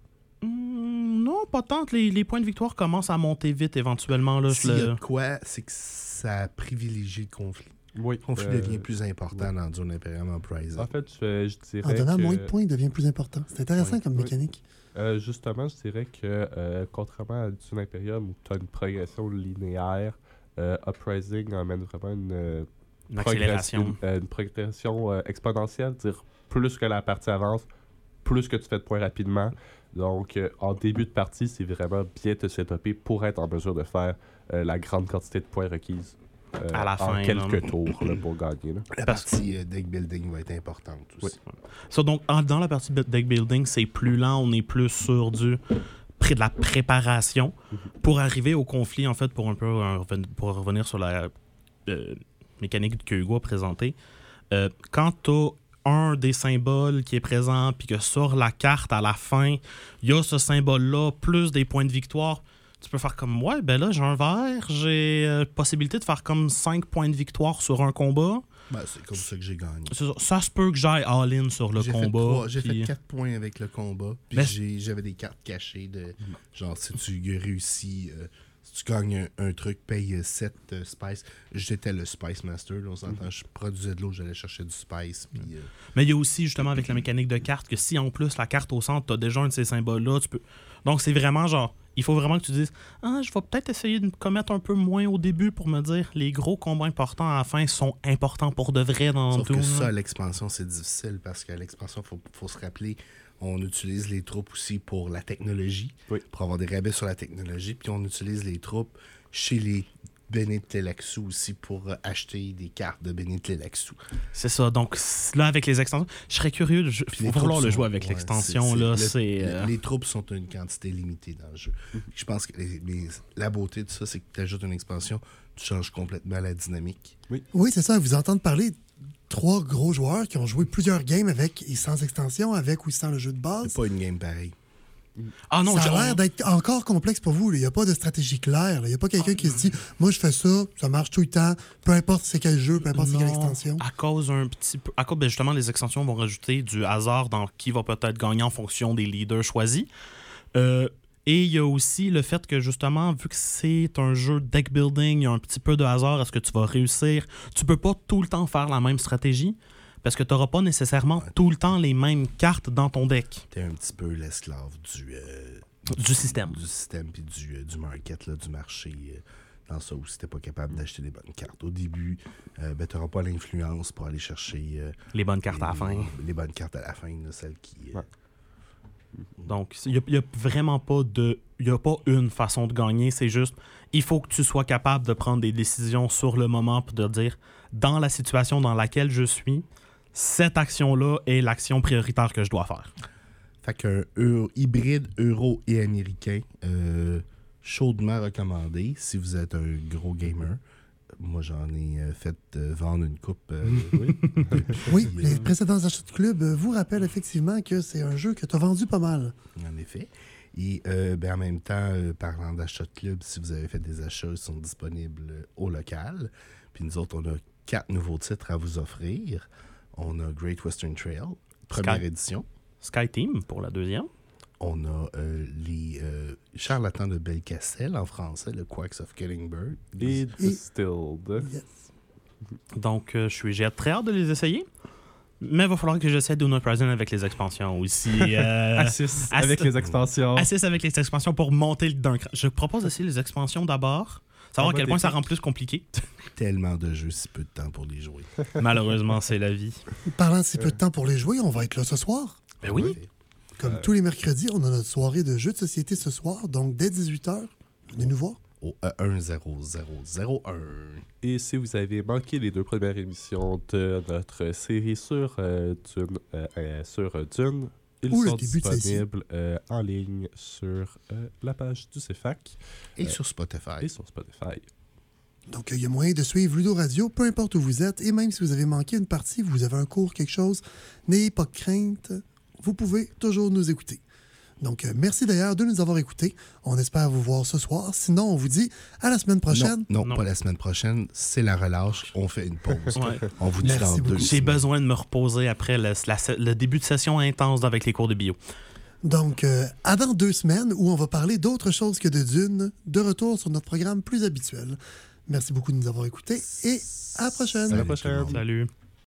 Hmm, Non, pas tant. Les, les points de victoire commencent à monter vite éventuellement. S'il y a le- de quoi, c'est que ça privilégie le conflit. Oui. Le conflit euh, devient plus important dans Dune Imperium Uprising. En fait, je, je En dirais. donnant que, moins de points, il devient plus important. C'est intéressant Oui, comme oui. mécanique. euh, justement, je dirais que euh, contrairement à Dune Imperium où tu as une progression linéaire, euh, Uprising amène vraiment une, euh, Une progression, accélération. euh, une progression euh, exponentielle. C'est-à-dire, plus que la partie avance, plus que tu fais de points rapidement. Donc, euh, en début de partie, c'est vraiment bien te setuper pour être en mesure de faire euh, la grande quantité de points requises. Euh, À la en fin, quelques là. tours là, pour gagner. là. La parce- partie euh, deck building va être importante aussi. Ça, donc, en- dans la partie de deck building, c'est plus lent, on est plus sur du près de la préparation pour arriver au conflit, en fait, pour un peu euh, pour revenir sur la euh, mécanique que Hugo a présentée. Euh, quand tu as un des symboles qui est présent, puis que sur la carte, à la fin, il y a ce symbole-là, plus des points de victoire, tu peux faire comme, ouais, ben là, j'ai un vert, j'ai euh, possibilité de faire comme 5 points de victoire sur un combat. Ben, c'est comme ça que j'ai gagné. Ça, ça se peut que j'aille all-in sur le combat. J'ai puis- fait 4 points avec le combat. Puis j'ai- j'avais des cartes cachées de genre si tu réussis, euh, si tu gagnes un, un truc, paye 7 spice. J'étais le Spice Master, là, on s'entend. Je produisais de l'eau, j'allais chercher du spice. Puis, euh, Mais il y a aussi justement avec la mécanique de carte que si en plus la carte au centre, tu as déjà un de ces symboles-là, tu peux. Donc c'est vraiment genre, il faut vraiment que tu dises Ah, je vais peut-être essayer de me commettre un peu moins au début pour me dire les gros combats importants à la fin sont importants pour de vrai dans Sauf que Doom. ça, à l'expansion, c'est difficile parce qu'à l'expansion, il faut, faut se rappeler, on utilise les troupes aussi pour la technologie, Oui. pour avoir des rabais sur la technologie, puis on utilise les troupes chez les Telaxu aussi pour euh, acheter des cartes de Telaxu. C'est ça. Donc là, avec les extensions, je serais curieux de vouloir troupes le sont- jouer avec ouais, l'extension. là, c'est- c'est. le- euh, Les troupes sont une quantité limitée dans le jeu. Je pense que les- les- la beauté de ça, c'est que tu ajoutes une expansion, tu changes complètement la dynamique. Oui, c'est ça. Vous entendre parler de trois gros joueurs qui ont joué plusieurs games avec et sans extension, avec ou sans le jeu de base. C'est pas une game pareille. Ah non, ça a l'air d'être encore complexe pour vous. Il n'y a pas de stratégie claire. Il n'y a pas quelqu'un qui se dit Moi, je fais ça, ça marche tout le temps, peu importe c'est quel jeu, peu importe c'est quelle extension. À cause un petit peu. À cause, ben, justement, les extensions vont rajouter du hasard dans qui va peut-être gagner en fonction des leaders choisis. Euh, et il y a aussi le fait que, justement, vu que c'est un jeu deck building, il y a un petit peu de hasard. Est-ce que tu vas réussir Tu peux pas tout le temps faire la même stratégie parce que tu n'auras pas nécessairement tout le temps les mêmes cartes dans ton deck T'es un petit peu l'esclave du, euh, du système. du système puis du, euh, du market, là, du marché. euh, dans ça où si t'es pas capable d'acheter des bonnes cartes. Au début, euh, ben, t'auras pas l'influence pour aller chercher euh, Les bonnes cartes à la fin. les bonnes cartes à la fin, là, celles qui. euh, Ouais. Donc, il n'y a, vraiment pas de. Il y a pas une façon de gagner. C'est juste, il faut que tu sois capable de prendre des décisions sur le moment pour te dire, dans la situation dans laquelle je suis, cette action-là est l'action prioritaire que je dois faire. Fait qu'un euro- hybride euro et américain, euh, chaudement recommandé si vous êtes un gros gamer. Moi, j'en ai euh, fait euh, vendre une coupe. euh, Oui, les précédents achats de club vous rappellent effectivement que c'est un jeu que tu as vendu pas mal. En effet. Et euh, ben, en même temps, euh, parlant d'achat de club, si vous avez fait des achats, ils sont disponibles euh, au local. Puis nous autres, on a quatre nouveaux titres à vous offrir. On a Great Western Trail, première Sky. édition. Sky Team pour la deuxième. On a euh, les euh, Charlatans de Belcastel en français, le Quacks of Killingbird. Et Distilled. Yes. Donc, euh, je suis, j'ai très hâte de les essayer. Mais il va falloir que j'essaie Dune Uprising avec les expansions aussi. Euh, Assis Assis- avec les expansions. Assist avec les expansions pour monter le d'un cran. Je propose d'essayer les expansions d'abord. Savoir à quel point ça rend plus compliqué. Tellement de jeux, si peu de temps pour les jouer. Malheureusement, c'est la vie. Parlant de si peu de temps pour les jouer, on va être là ce soir. Ben oui. Comme tous les mercredis, on a notre soirée de jeux de société ce soir, donc dès 18h. Venez nous voir. Au E 10001. Et si vous avez manqué les deux premières émissions de notre série sur euh, Dune, euh, euh, sur euh, Dune, ils Ou le sont début de celle-ci. disponibles euh, en ligne sur euh, la page du CFAC Et Euh, sur Spotify. et sur Spotify. Donc, il y a moyen de suivre Ludo Radio, peu importe où vous êtes. Et même si vous avez manqué une partie, vous avez un cours, quelque chose, n'ayez pas de crainte. Vous pouvez toujours nous écouter. Donc, euh, merci d'ailleurs de nous avoir écoutés. On espère vous voir ce soir. Sinon, on vous dit à la semaine prochaine. Non, non, Non. pas la semaine prochaine. C'est la relâche. On fait une pause. Ouais. On vous dit Merci dans deux. J'ai besoin de me reposer après le, la- le début de session intense avec les cours de bio. Donc, euh, à dans deux semaines où on va parler d'autre chose que de Dune, de retour sur notre programme plus habituel. Merci beaucoup de nous avoir écoutés et à la prochaine. À la prochaine. Salut.